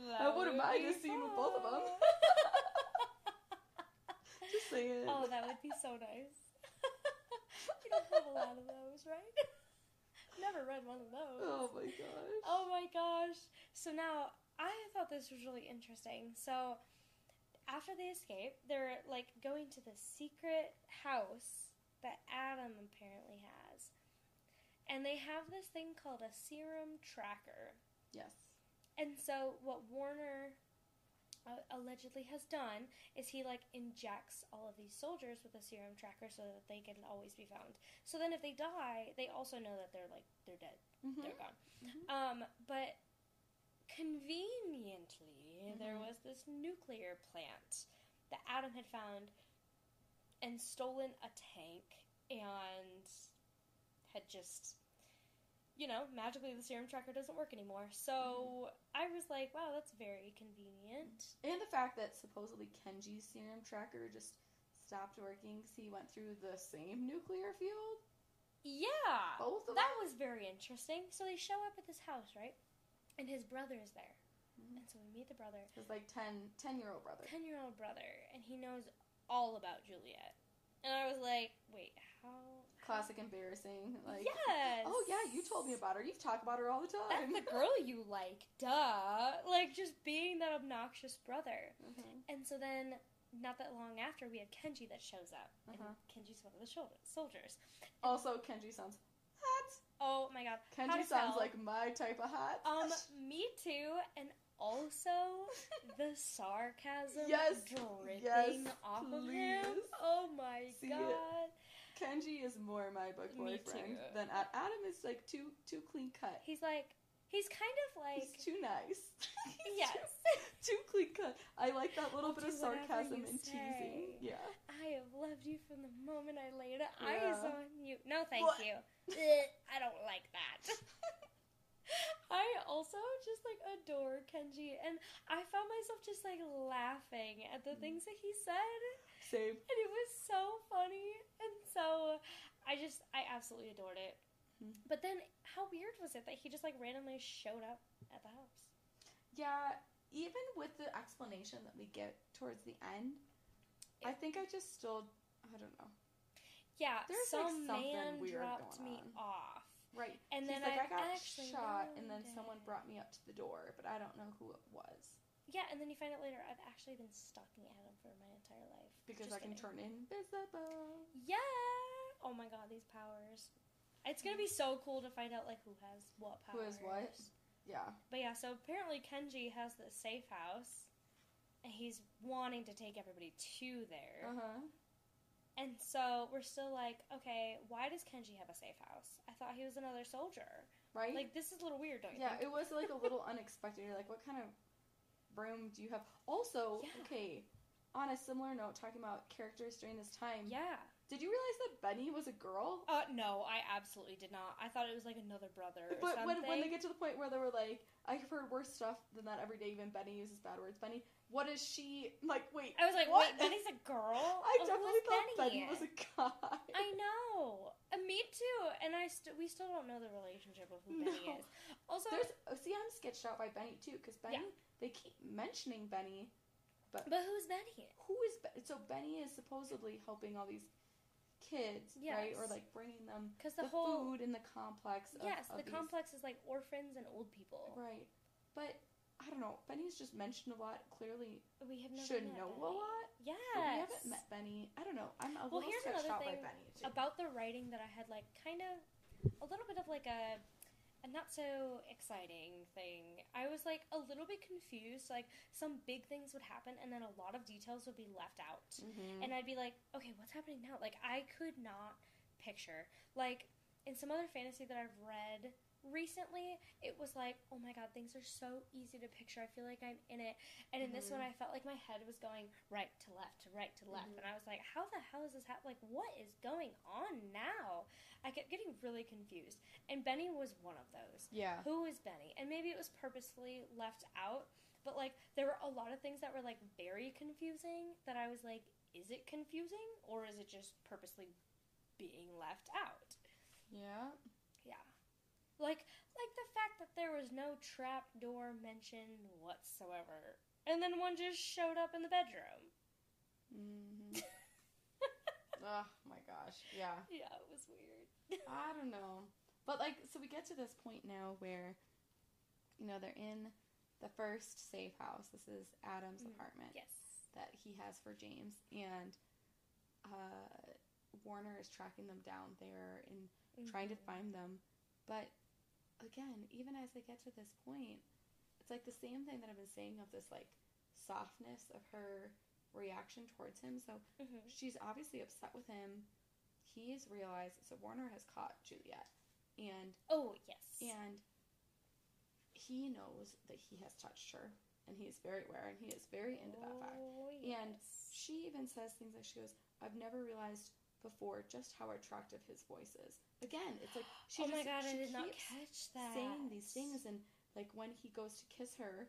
That I wouldn't would mind be a scene with both of them. Just saying. oh, that would be so nice. you don't have a lot of those, right? Never read one of those. Oh my gosh. Oh my gosh. So now I thought this was really interesting. So after they escape, they're like going to the secret house that Adam apparently has. And they have this thing called a serum tracker. Yes. And so what Warner uh, allegedly has done is he like injects all of these soldiers with a serum tracker so that they can always be found. So then if they die, they also know that they're like they're dead Mhm. they're gone. Mhm. Um, but conveniently, there Mhm. was this nuclear plant that Adam had found and stolen a tank and had just, you know, magically the serum tracker doesn't work anymore. So I was like, wow, that's very convenient. And the fact that supposedly Kenji's serum tracker just stopped working because he went through the same nuclear field. Yeah. Both of That them. was very interesting. So they show up at this house, right? And his brother is there. Mhm. And so we meet the brother, His like 10, 10 year old brother. 10 year old brother, and he knows all about Juliette. And I was like, wait, how? Classic embarrassing. Like, yes. oh yeah, you told me about her. You've talked about her all the time. That's the girl you like, duh. Like, just being that obnoxious brother. Mhm. And so then, not that long after, we have Kenji that shows up. And Uh-huh. Kenji's one of the soldiers. Also, Kenji sounds hot. Oh my god. Kenji sounds tell? like my type of hot. Um, me too, and also the sarcasm Yes, dripping yes, off of him. Oh my See it. God. Kenji is more my book Me boyfriend too. than Ad- Adam. Is like too too clean cut. He's like, he's kind of like, He's too nice. He's yes. too, too clean cut. I like that little I'll bit of sarcasm you and teasing. Yeah. I have loved you from the moment I laid eyes Yeah. on you. No, thank What? you. I don't like that. I also just like adore Kenji, and I found myself just like laughing at the Mm. things that he said. Same. and it was so funny and so i just i absolutely adored it Mhm. but then how weird was it that he just like randomly showed up at the house Yeah. Even with the explanation that we get towards the end, I think I just still I don't know. yeah There's, some like, something man weird dropped going me Right. and then like I, I got actually shot, and then someone brought me up to the door, but I don't know who it was yeah and then you find out later i've actually been stalking adam for my entire life because Just I can turn invisible. yeah oh my god these powers it's gonna be so cool to find out like who has what powers. Who has what? Yeah. But yeah, so apparently Kenji has the safe house, and he's wanting to take everybody to there. Uh huh. And so we're still like, okay, why does Kenji have a safe house? I thought he was another soldier. Right. Like this is a little weird, don't you yeah, think? it was like a little unexpected. You're like, what kind of room do you have? Also, Yeah. okay, on a similar note, talking about characters during this time, yeah. did you realize that Benny was a girl? Uh, no, I absolutely did not. I thought it was like another brother or But when, when they get to the point where they were like, I've heard worse stuff than that every day, even Benny uses bad words. Benny, what is she? Like, wait. I was like, what? wait, Benny's a girl? I Oh, definitely thought Benny? Benny was a guy. I know. Uh, me too. And I st- we still don't know the relationship of who Benny is. Also, There's, oh, see, I'm sketched out by Benny too, because Benny, Yeah. they keep mentioning Benny. but but who's Benny? Who is Be- so Benny is supposedly helping all these kids, right? Or like bringing them Because the, the, whole food in the complex. Of, yes, of the these- complex is like orphans and old people. right? But I don't know. Benny's just mentioned a lot. Clearly, We have should know Benny. a lot. Yeah, we haven't met Benny. I don't know. I'm a Well, little here's out by Benny too. about the writing that I had like kind of a little bit of like a a not so exciting thing. I was like a little bit confused. Like some big things would happen and then a lot of details would be left out. Mhm. And I'd be like, okay, what's happening now? Like I could not picture. Like in some other fantasy that I've read recently, it was like, oh my god, things are so easy to picture. I feel like I'm in it. And in this Mhm. one, I felt like my head was going right to left, to right to left. Mhm. And I was like, how the hell is this happening? Like, what is going on now? I kept getting really confused. And Benny was one of those. yeah. Who is Benny? And maybe it was purposely left out, but like there were a lot of things that were like very confusing that I was like, is it confusing or is it just purposely being left out? Yeah. Like like the fact that there was no trap door mentioned whatsoever. And then one just showed up in the bedroom. hmm oh my gosh. Yeah. Yeah, it was weird. I don't know. But like so we get to this point now where you know they're in the first safe house. This is Adam's Mhm. apartment Yes. that he has for James and uh Warner is tracking them down there and trying to Mhm. find them. But again, even as they get to this point, it's like the same thing that I've been saying of this like softness of her reaction towards him. So Mhm. she's obviously upset with him. He's realized so Warner has caught Juliette and Oh, yes. and he knows that he has touched her and he is very aware and he is very into that fact. Oh, And. She even says things like she goes, I've never realized before just how attractive his voice is. Again, it's like she oh my just- god, I did not catch that. saying these things and like when he goes to kiss her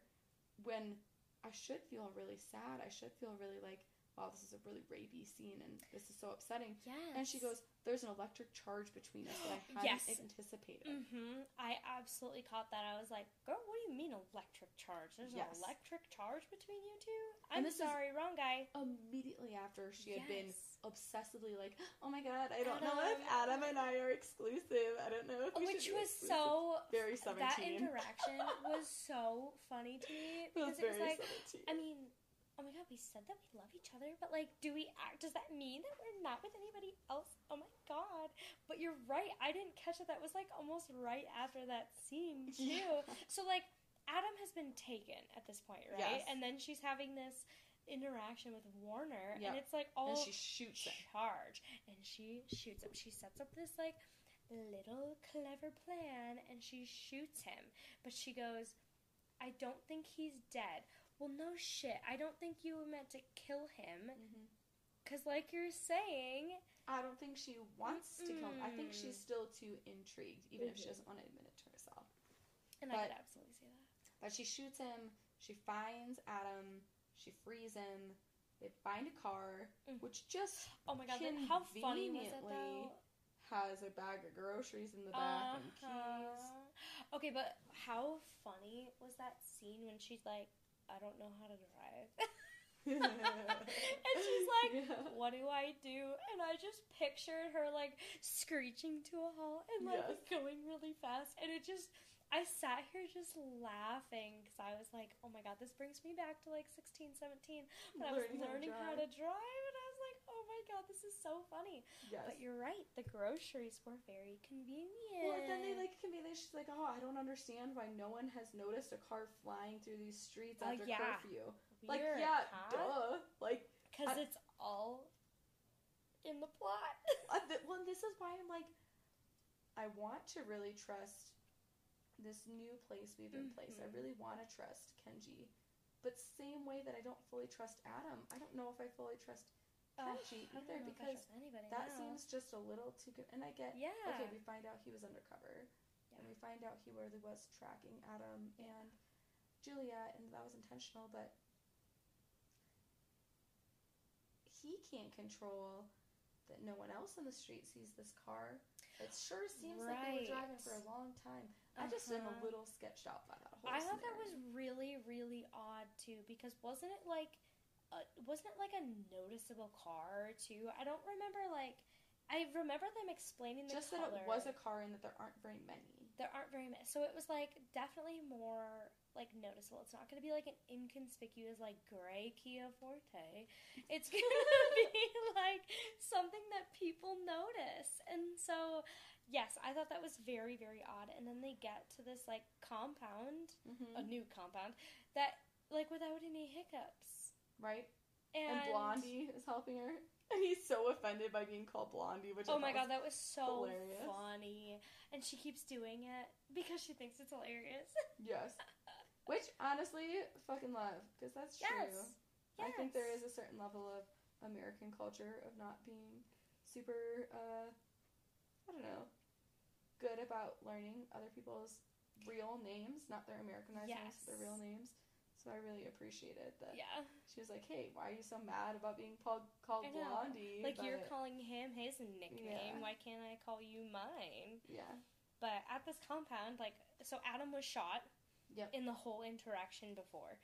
when I should feel really sad, I should feel really like wow, this is a really rapey scene and this is so upsetting. Yes. And she goes, there's an electric charge between us that I hadn't Yes. anticipated. Mm-hmm. I absolutely caught that. I was like, "Girl, what do you mean electric charge? There's Yes. an electric charge between you two? I'm sorry, wrong guy." Immediately after she had been. Obsessively like, oh my god, I don't know if Adam. Adam and I are exclusive. I don't know if Which was exclusive." so very seventeen. that interaction was so funny to me it was because it was like, seventeen. I mean, oh my god, we said that we love each other, but like, do we act? Does that mean that we're not with anybody else? Oh my god! But you're right. I didn't catch it. That was like almost right after that scene too. Yeah. So like, Adam has been taken at this point, right? Yes. And then she's having this interaction with Warner, Yep. and it's like all and she shoots him. charge and she shoots him she sets up this like little clever plan and she shoots him but she goes i don't think he's dead well no shit i don't think you were meant to kill him Mhm. because like you're saying I don't think she wants to kill him. I think she's still too intrigued, even if she doesn't want to admit it to herself. and i could absolutely see that But she shoots him. She finds Adam. She frees him. They find a car, Mm. which just oh my god how funny was it Conveniently, though has a bag of groceries in the back and keys. Uh-huh. Okay, but how funny was that scene when she's like, I don't know how to drive? and she's like, Yeah. What do I do? And I just pictured her like screeching to a halt and like Yes. going really fast. And it just, I sat here just laughing because I was like, oh my god, this brings me back to like 16, 17 when I was learning how to drive. And I was like, oh my god, this is so funny. Yes. But you're right, the groceries were very convenient. Well, then they like conveniently. She's like, "Oh, I don't understand why no one has noticed a car flying through these streets Oh, after yeah. curfew." Like, yeah, duh. Like, Because it's all in the plot. uh, th- well, this is why I'm like, I want to really trust this new place we've in placed. I mm-hmm. really want to trust Kenji, but same way that I don't fully trust Adam. I don't know if I fully trust Kenji don't either know if I because that now. seems just a little too good. And I get yeah. okay, we find out he was undercover, and we find out he really was tracking Adam and Julia, and that was intentional. But he can't control that no one else in the street sees this car. It sure seems like they were driving for a long time. I just am a Uh-huh. little sketched out by that whole. I thought that was scenario. really, really odd too because wasn't it like, uh, wasn't it like a noticeable car too? I don't remember like, I remember them explaining the just color. that it was a car and that there aren't very many. There aren't very many, so it was like definitely more like noticeable. It's not going to be like an inconspicuous like gray Kia Forte. It's going to be like something that people notice, and so yes, I thought that was very, very odd. And then they get to this like compound Mm-hmm. a new compound that like without any hiccups right? and, And, Blondie is helping her, and he's so offended by being called Blondie, which I oh my thought god that was so hilarious. funny and she keeps doing it because she thinks it's hilarious yes. Which honestly, fucking love because that's true. yes I think there is a certain level of American culture of not being super, uh, I don't know, good about learning other people's real names, not their Americanized names, but their real names. So I really appreciated that yeah she was like, "Hey, why are you so mad about being called called Blondie?" like you're calling him his nickname Yeah. why can't i call you mine yeah, but at this compound like so adam was shot Yep. in the whole interaction before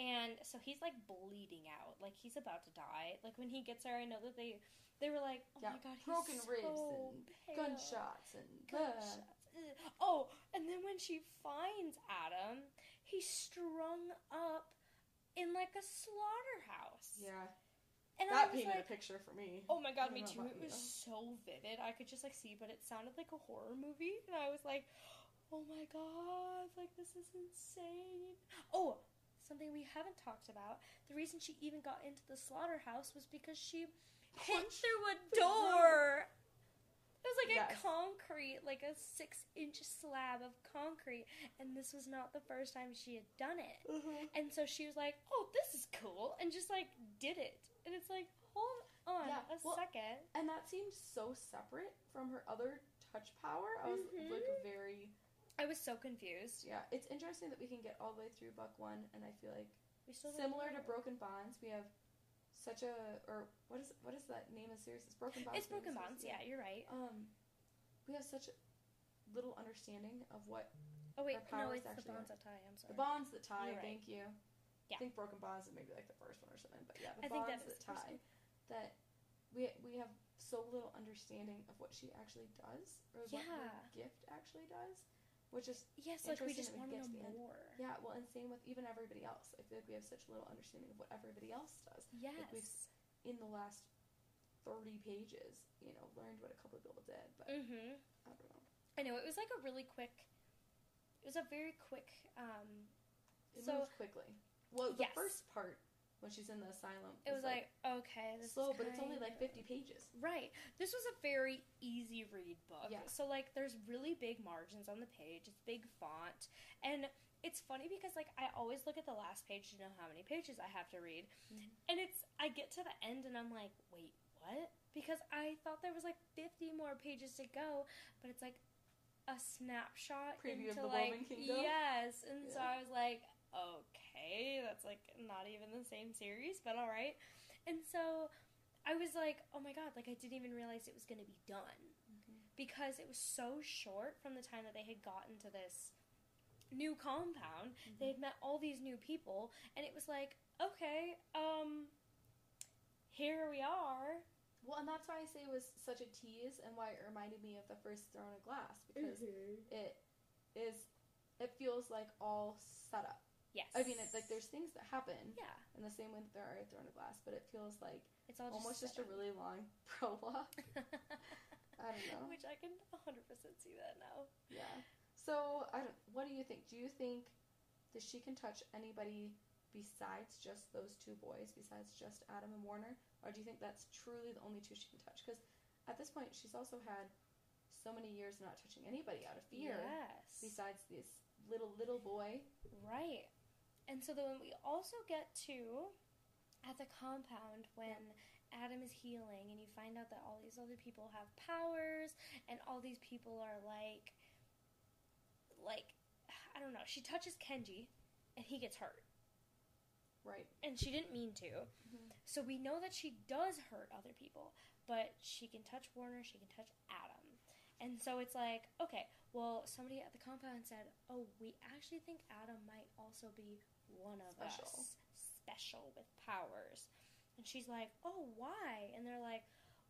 and so he's like bleeding out like he's about to die like when he gets there i know that they they were like oh Yeah, my god he's broken ribs so and pale. gunshots and Gunshots. Ugh. oh and then when she finds adam he's strung up in like a slaughterhouse yeah, and that painted like a picture for me. Oh my god, me too. It was so vivid. I could just like see, but it sounded like a horror movie, and I was like, "Oh my god, like this is insane." Oh, something we haven't talked about. The reason she even got into the slaughterhouse was because she hit through a door. It was like Yes. a concrete, like a six-inch slab of concrete, and this was not the first time she had done it. Uh-huh. And so she was like, "Oh, this is cool," and just like did it. And it's like, hold on Yeah, a well- second. And that seemed so separate from her other touch power. I was like Mhm. very I was so confused. yeah. It's interesting that we can get all the way through Buck One, and I feel like We still similar to. Broken Bonds, we have such a or what is what is that name of the series? It's Broken Bonds. it's Broken Bonds. Yeah, you're right. Um, we have such little understanding of what Oh wait, no, it's the bonds that tie. I'm sorry. the bonds that tie. You're right. Thank you. Yeah. I think Broken Bonds is maybe like the first one or something, but yeah, the I bonds that the tie. That we we have so little understanding of what she actually does or what her gift actually does, which is Yes, like we just want to know more. yeah. Well, and same with even everybody else. I feel like we have such little understanding of what everybody else does. Yes. we've in the last 30 pages, you know, learned what a couple of people did, but mm-hmm. I don't know. I know it was like a really quick. It was a very quick. um It So- moves quickly. Well, the Yes. first part when she's in the asylum, It was like, okay, this slow, but it's only like 50 pages. Right. This was a very easy read book. Yeah. So like there's really big margins on the page. It's big font. And it's funny because like I always look at the last page to know how many pages I have to read. Mhm. And it's I get to the end and I'm like, "Wait, what?" Because I thought there was like 50 more pages to go, but it's like a snapshot Preview of the like Kingdom? yes. And so I was like, "Okay, that's like not even the same series, but all right." And so I was like, oh my god, like I didn't even realize it was going to be done mm-hmm. because it was so short from the time that they had gotten to this new compound. Mm-hmm. They had met all these new people, and it was like, okay, um, here we are. Well, and that's why I say it was such a tease and why it reminded me of the first Throne of Glass because mm-hmm. it is, it feels like all set up. Yes. I mean, it's like there's things that happen yeah, in the same way that there are Throne of Glass, but it feels like it's all almost just a really long prologue. I don't know. Which I can 100% see that now. Yeah. So I don't. What do you think? Do you think that she can touch anybody besides just those two boys, besides just Adam and Warner, or do you think that's truly the only two she can touch? Because at this point, she's also had so many years not touching anybody out of fear, Yes. besides this little little boy. Right. And so then we also get to at the compound when Adam is healing and you find out that all these other people have powers and all these people are like like I don't know. She touches Kenji and he gets hurt. Right. And she didn't mean to. Mhm. So we know that she does hurt other people, but she can touch Warner, she can touch Adam. And so it's like, okay, well, somebody at the compound said, "Oh, we actually think Adam might also be one of Special. us, special with powers." And she's like, "Oh, why?" And they're like,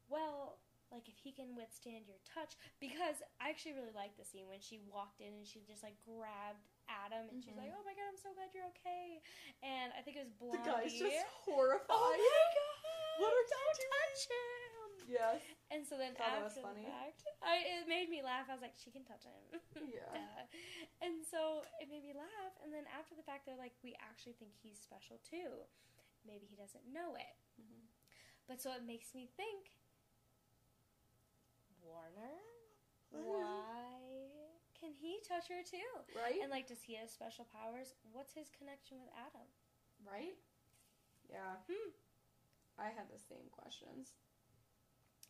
"Well, like if he can withstand your touch because I actually really liked the scene when she walked in and she just like grabbed Adam and she's Mhm. like, "Oh my god, I'm so glad you're okay." And I think it was The Blondie. guy's just horrified. Oh my god! What are you Don't doing? touch him! Yes. And so then Thought that after was funny. the fact, I, it made me laugh. I was like, she can touch him. Yeah. And so it made me laugh. And then after the fact, they're like, we actually think he's special too. Maybe he doesn't know it. Mhm. But so it makes me think, Warner, Mhm. why can he touch her too? Right. And like, does he have special powers? What's his connection with Adam? right. Yeah. Hmm. I had the same questions.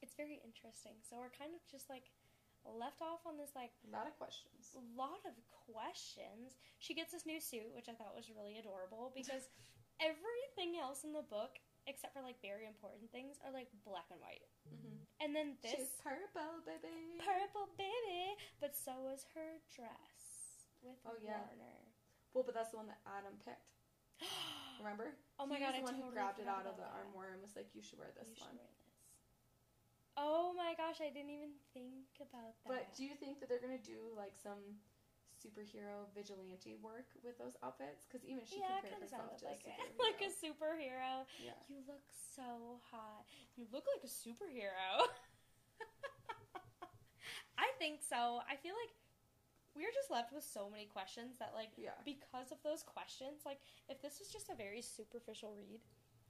It's very interesting. So we're kind of just like left off on this like A lot of questions. lot of questions. She gets this new suit, which I thought was really adorable because everything else in the book, except for like very important things, are like black and white. Mm-hmm. And then She's this purple, baby. purple baby, but so was her dress with Oh, yeah. Warner. well, but that's the one that Adam picked. Remember? oh my he god, was the I one totally who grabbed it out of the that. armoire and was like, "You should wear this You one." Oh my gosh, I didn't even think about that. But do you think that they're gonna do like some superhero vigilante work with those outfits? Because even she yeah, compared kind of herself to like a it. superhero. like a superhero. yeah. You look so hot. You look like a superhero. I think so. I feel like we're just left with so many questions that, like, Yeah. because of those questions, like, if this was just a very superficial read,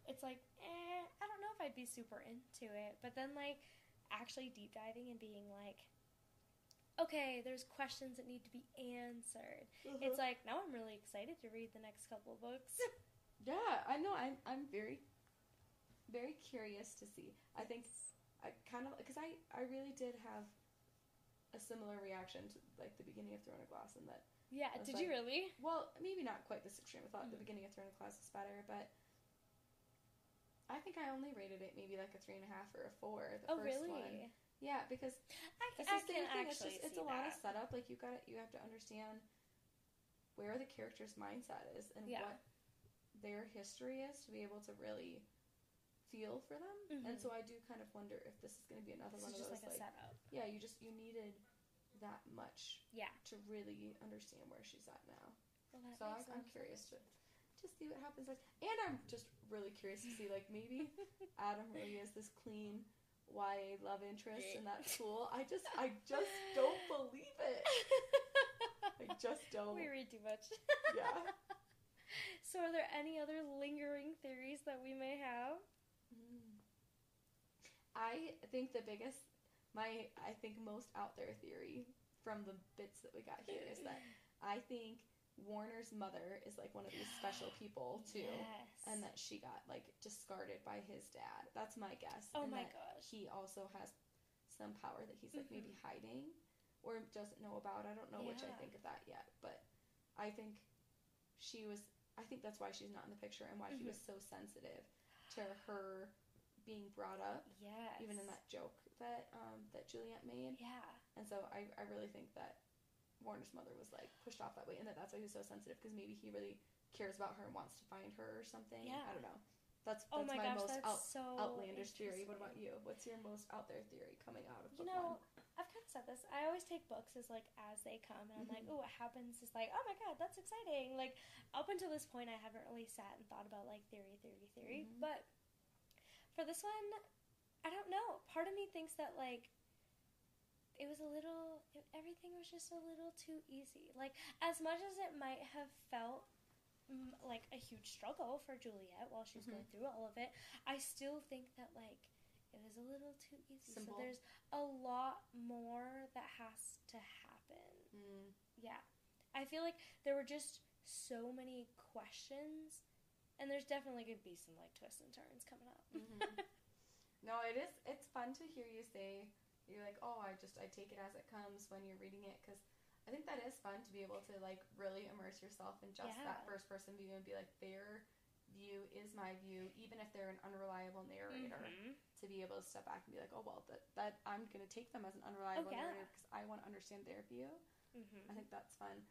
it's like, eh, I don't know if I'd be super into it. But then, like, actually deep diving and being like, okay, there's questions that need to be answered. It's like, now I'm really excited to read the next couple books. yeah, I know. I'm I'm very very curious to see. I think I kind of because I I really did have a similar reaction to like the beginning of Throne of Glass and that yeah, did you really? well maybe not quite this extreme. I thought the Mhm. beginning of Throne of Glass was better, but I think I only rated it maybe like a three and a half or a four. The Oh, first really? one. Yeah, because I, it's I the same thing. It's just it's a lot of setup. Like you got you have to understand where the character's mindset is and Yeah. what their history is to be able to really feel for them. And Mhm. so I do kind of wonder if this is going to be another This one of just those like a like setup. yeah, you just you needed that much Yeah. to really understand where she's at now. Well, that So I, I'm curious to to see what happens next. And I'm just really curious to see like maybe Adam really is this clean YA love interest in that school. I just I just don't believe it. I just don't. we read too much. Yeah. So, are there any other lingering theories that we may have? Mm. I think the biggest my I think most out there theory from the bits that we got here is that I think Warner's mother is like one of these special people too. Yes. and that she got like discarded by his dad. That's my guess. Oh and my gosh. He also has some power that he's like maybe hiding or doesn't know about. I don't know which I think of that yet, but I think she was. I think that's why she's not in the picture and why he was so sensitive to her being brought up, Yes. even in that joke that um, that Juliette made. Yeah. And so I, I really think that Warner's mother was like pushed off that way, and that that's why he was so sensitive because maybe he really cares about her and wants to find her or something. Yeah. I don't know. That's that's Oh my, my gosh, most out, so outlandish theory. What about you? What's your most out there theory coming out of You know, one? I've kind of said this. I always take books as like as they come, and I'm like, Mhm. oh, what happens is like, oh my god, that's exciting. Like up until this point, I haven't really sat and thought about like theory, theory, theory. Mhm. But for this one, I don't know. Part of me thinks that like it was a little, it, everything was just a little too easy. Like as much as it might have felt. mm, Like a huge struggle for Juliette while she's Mhm. going through all of it, I still think that like it was a little too easy. Simple. So there's a lot more that has to happen. Mm. Yeah. I feel like there were just so many questions, and there's definitely going to be some like twists and turns coming up. Mhm. No, it is. It's fun to hear you say you're like, oh, I just I take it as it comes when you're reading it because I think that is fun to be able to like really immerse yourself in just Yeah. that first person view and be like, their view is my view, even if they're an unreliable narrator. Mhm. To be able to step back and be like, oh well, that that I'm gonna take them as an unreliable Oh, yeah. narrator because I want to understand their view. Mhm. I think that's fun.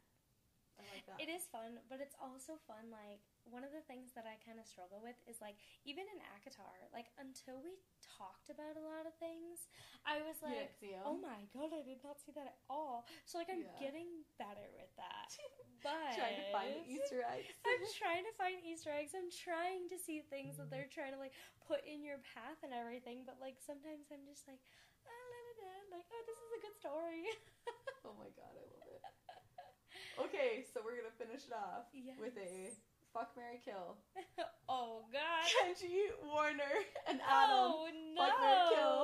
Like that. It is fun, but it's also fun. Like one of the things that I kind of struggle with is like even in ACOTAR, like until we talked about a lot of things, I was like, didn't see 'em? oh my god, I did not see that at all. So like I'm Yeah. getting better with that, but Trying to find Easter eggs. I'm trying to find Easter eggs. I'm trying to see things that they're trying to like put in your path and everything. But like sometimes I'm just like, ah, la, la, la, like oh, this is a good story. oh my god, I love. Okay, so we're gonna finish it off Yes. with a fuck Mary Kill. oh God. Kenji, Warner, and oh, Adam. Oh no. Fuck Mary Kill.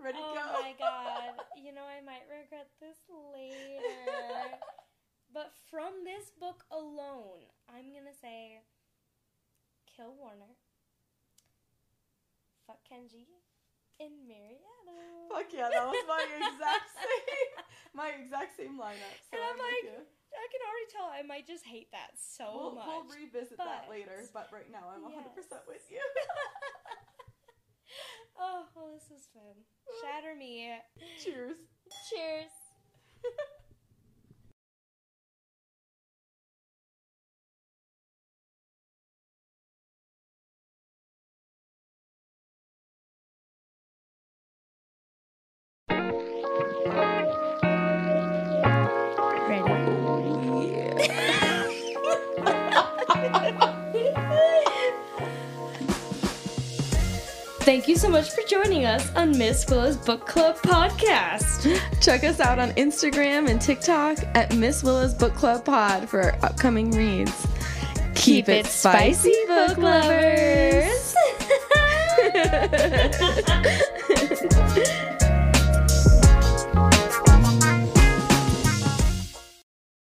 Ready oh go? Oh my God. You know I might regret this later. but from this book alone, I'm gonna say, kill Warner. Fuck Kenji. And marry Adam. Fuck yeah, that was my exact same, my exact same lineup. So And I'm I'm like. I can already tell I might just hate that so We'll, much. we'll revisit that later, but right now I'm 100% Yes. with you. oh, well, this was fun. Shatter me. Cheers. Cheers. Thank you so much for joining us on Miss Willa's Book Club podcast. Check us out on Instagram and TikTok at Miss Willa's Book Club Pod for our upcoming reads. Keep it spicy, book lovers.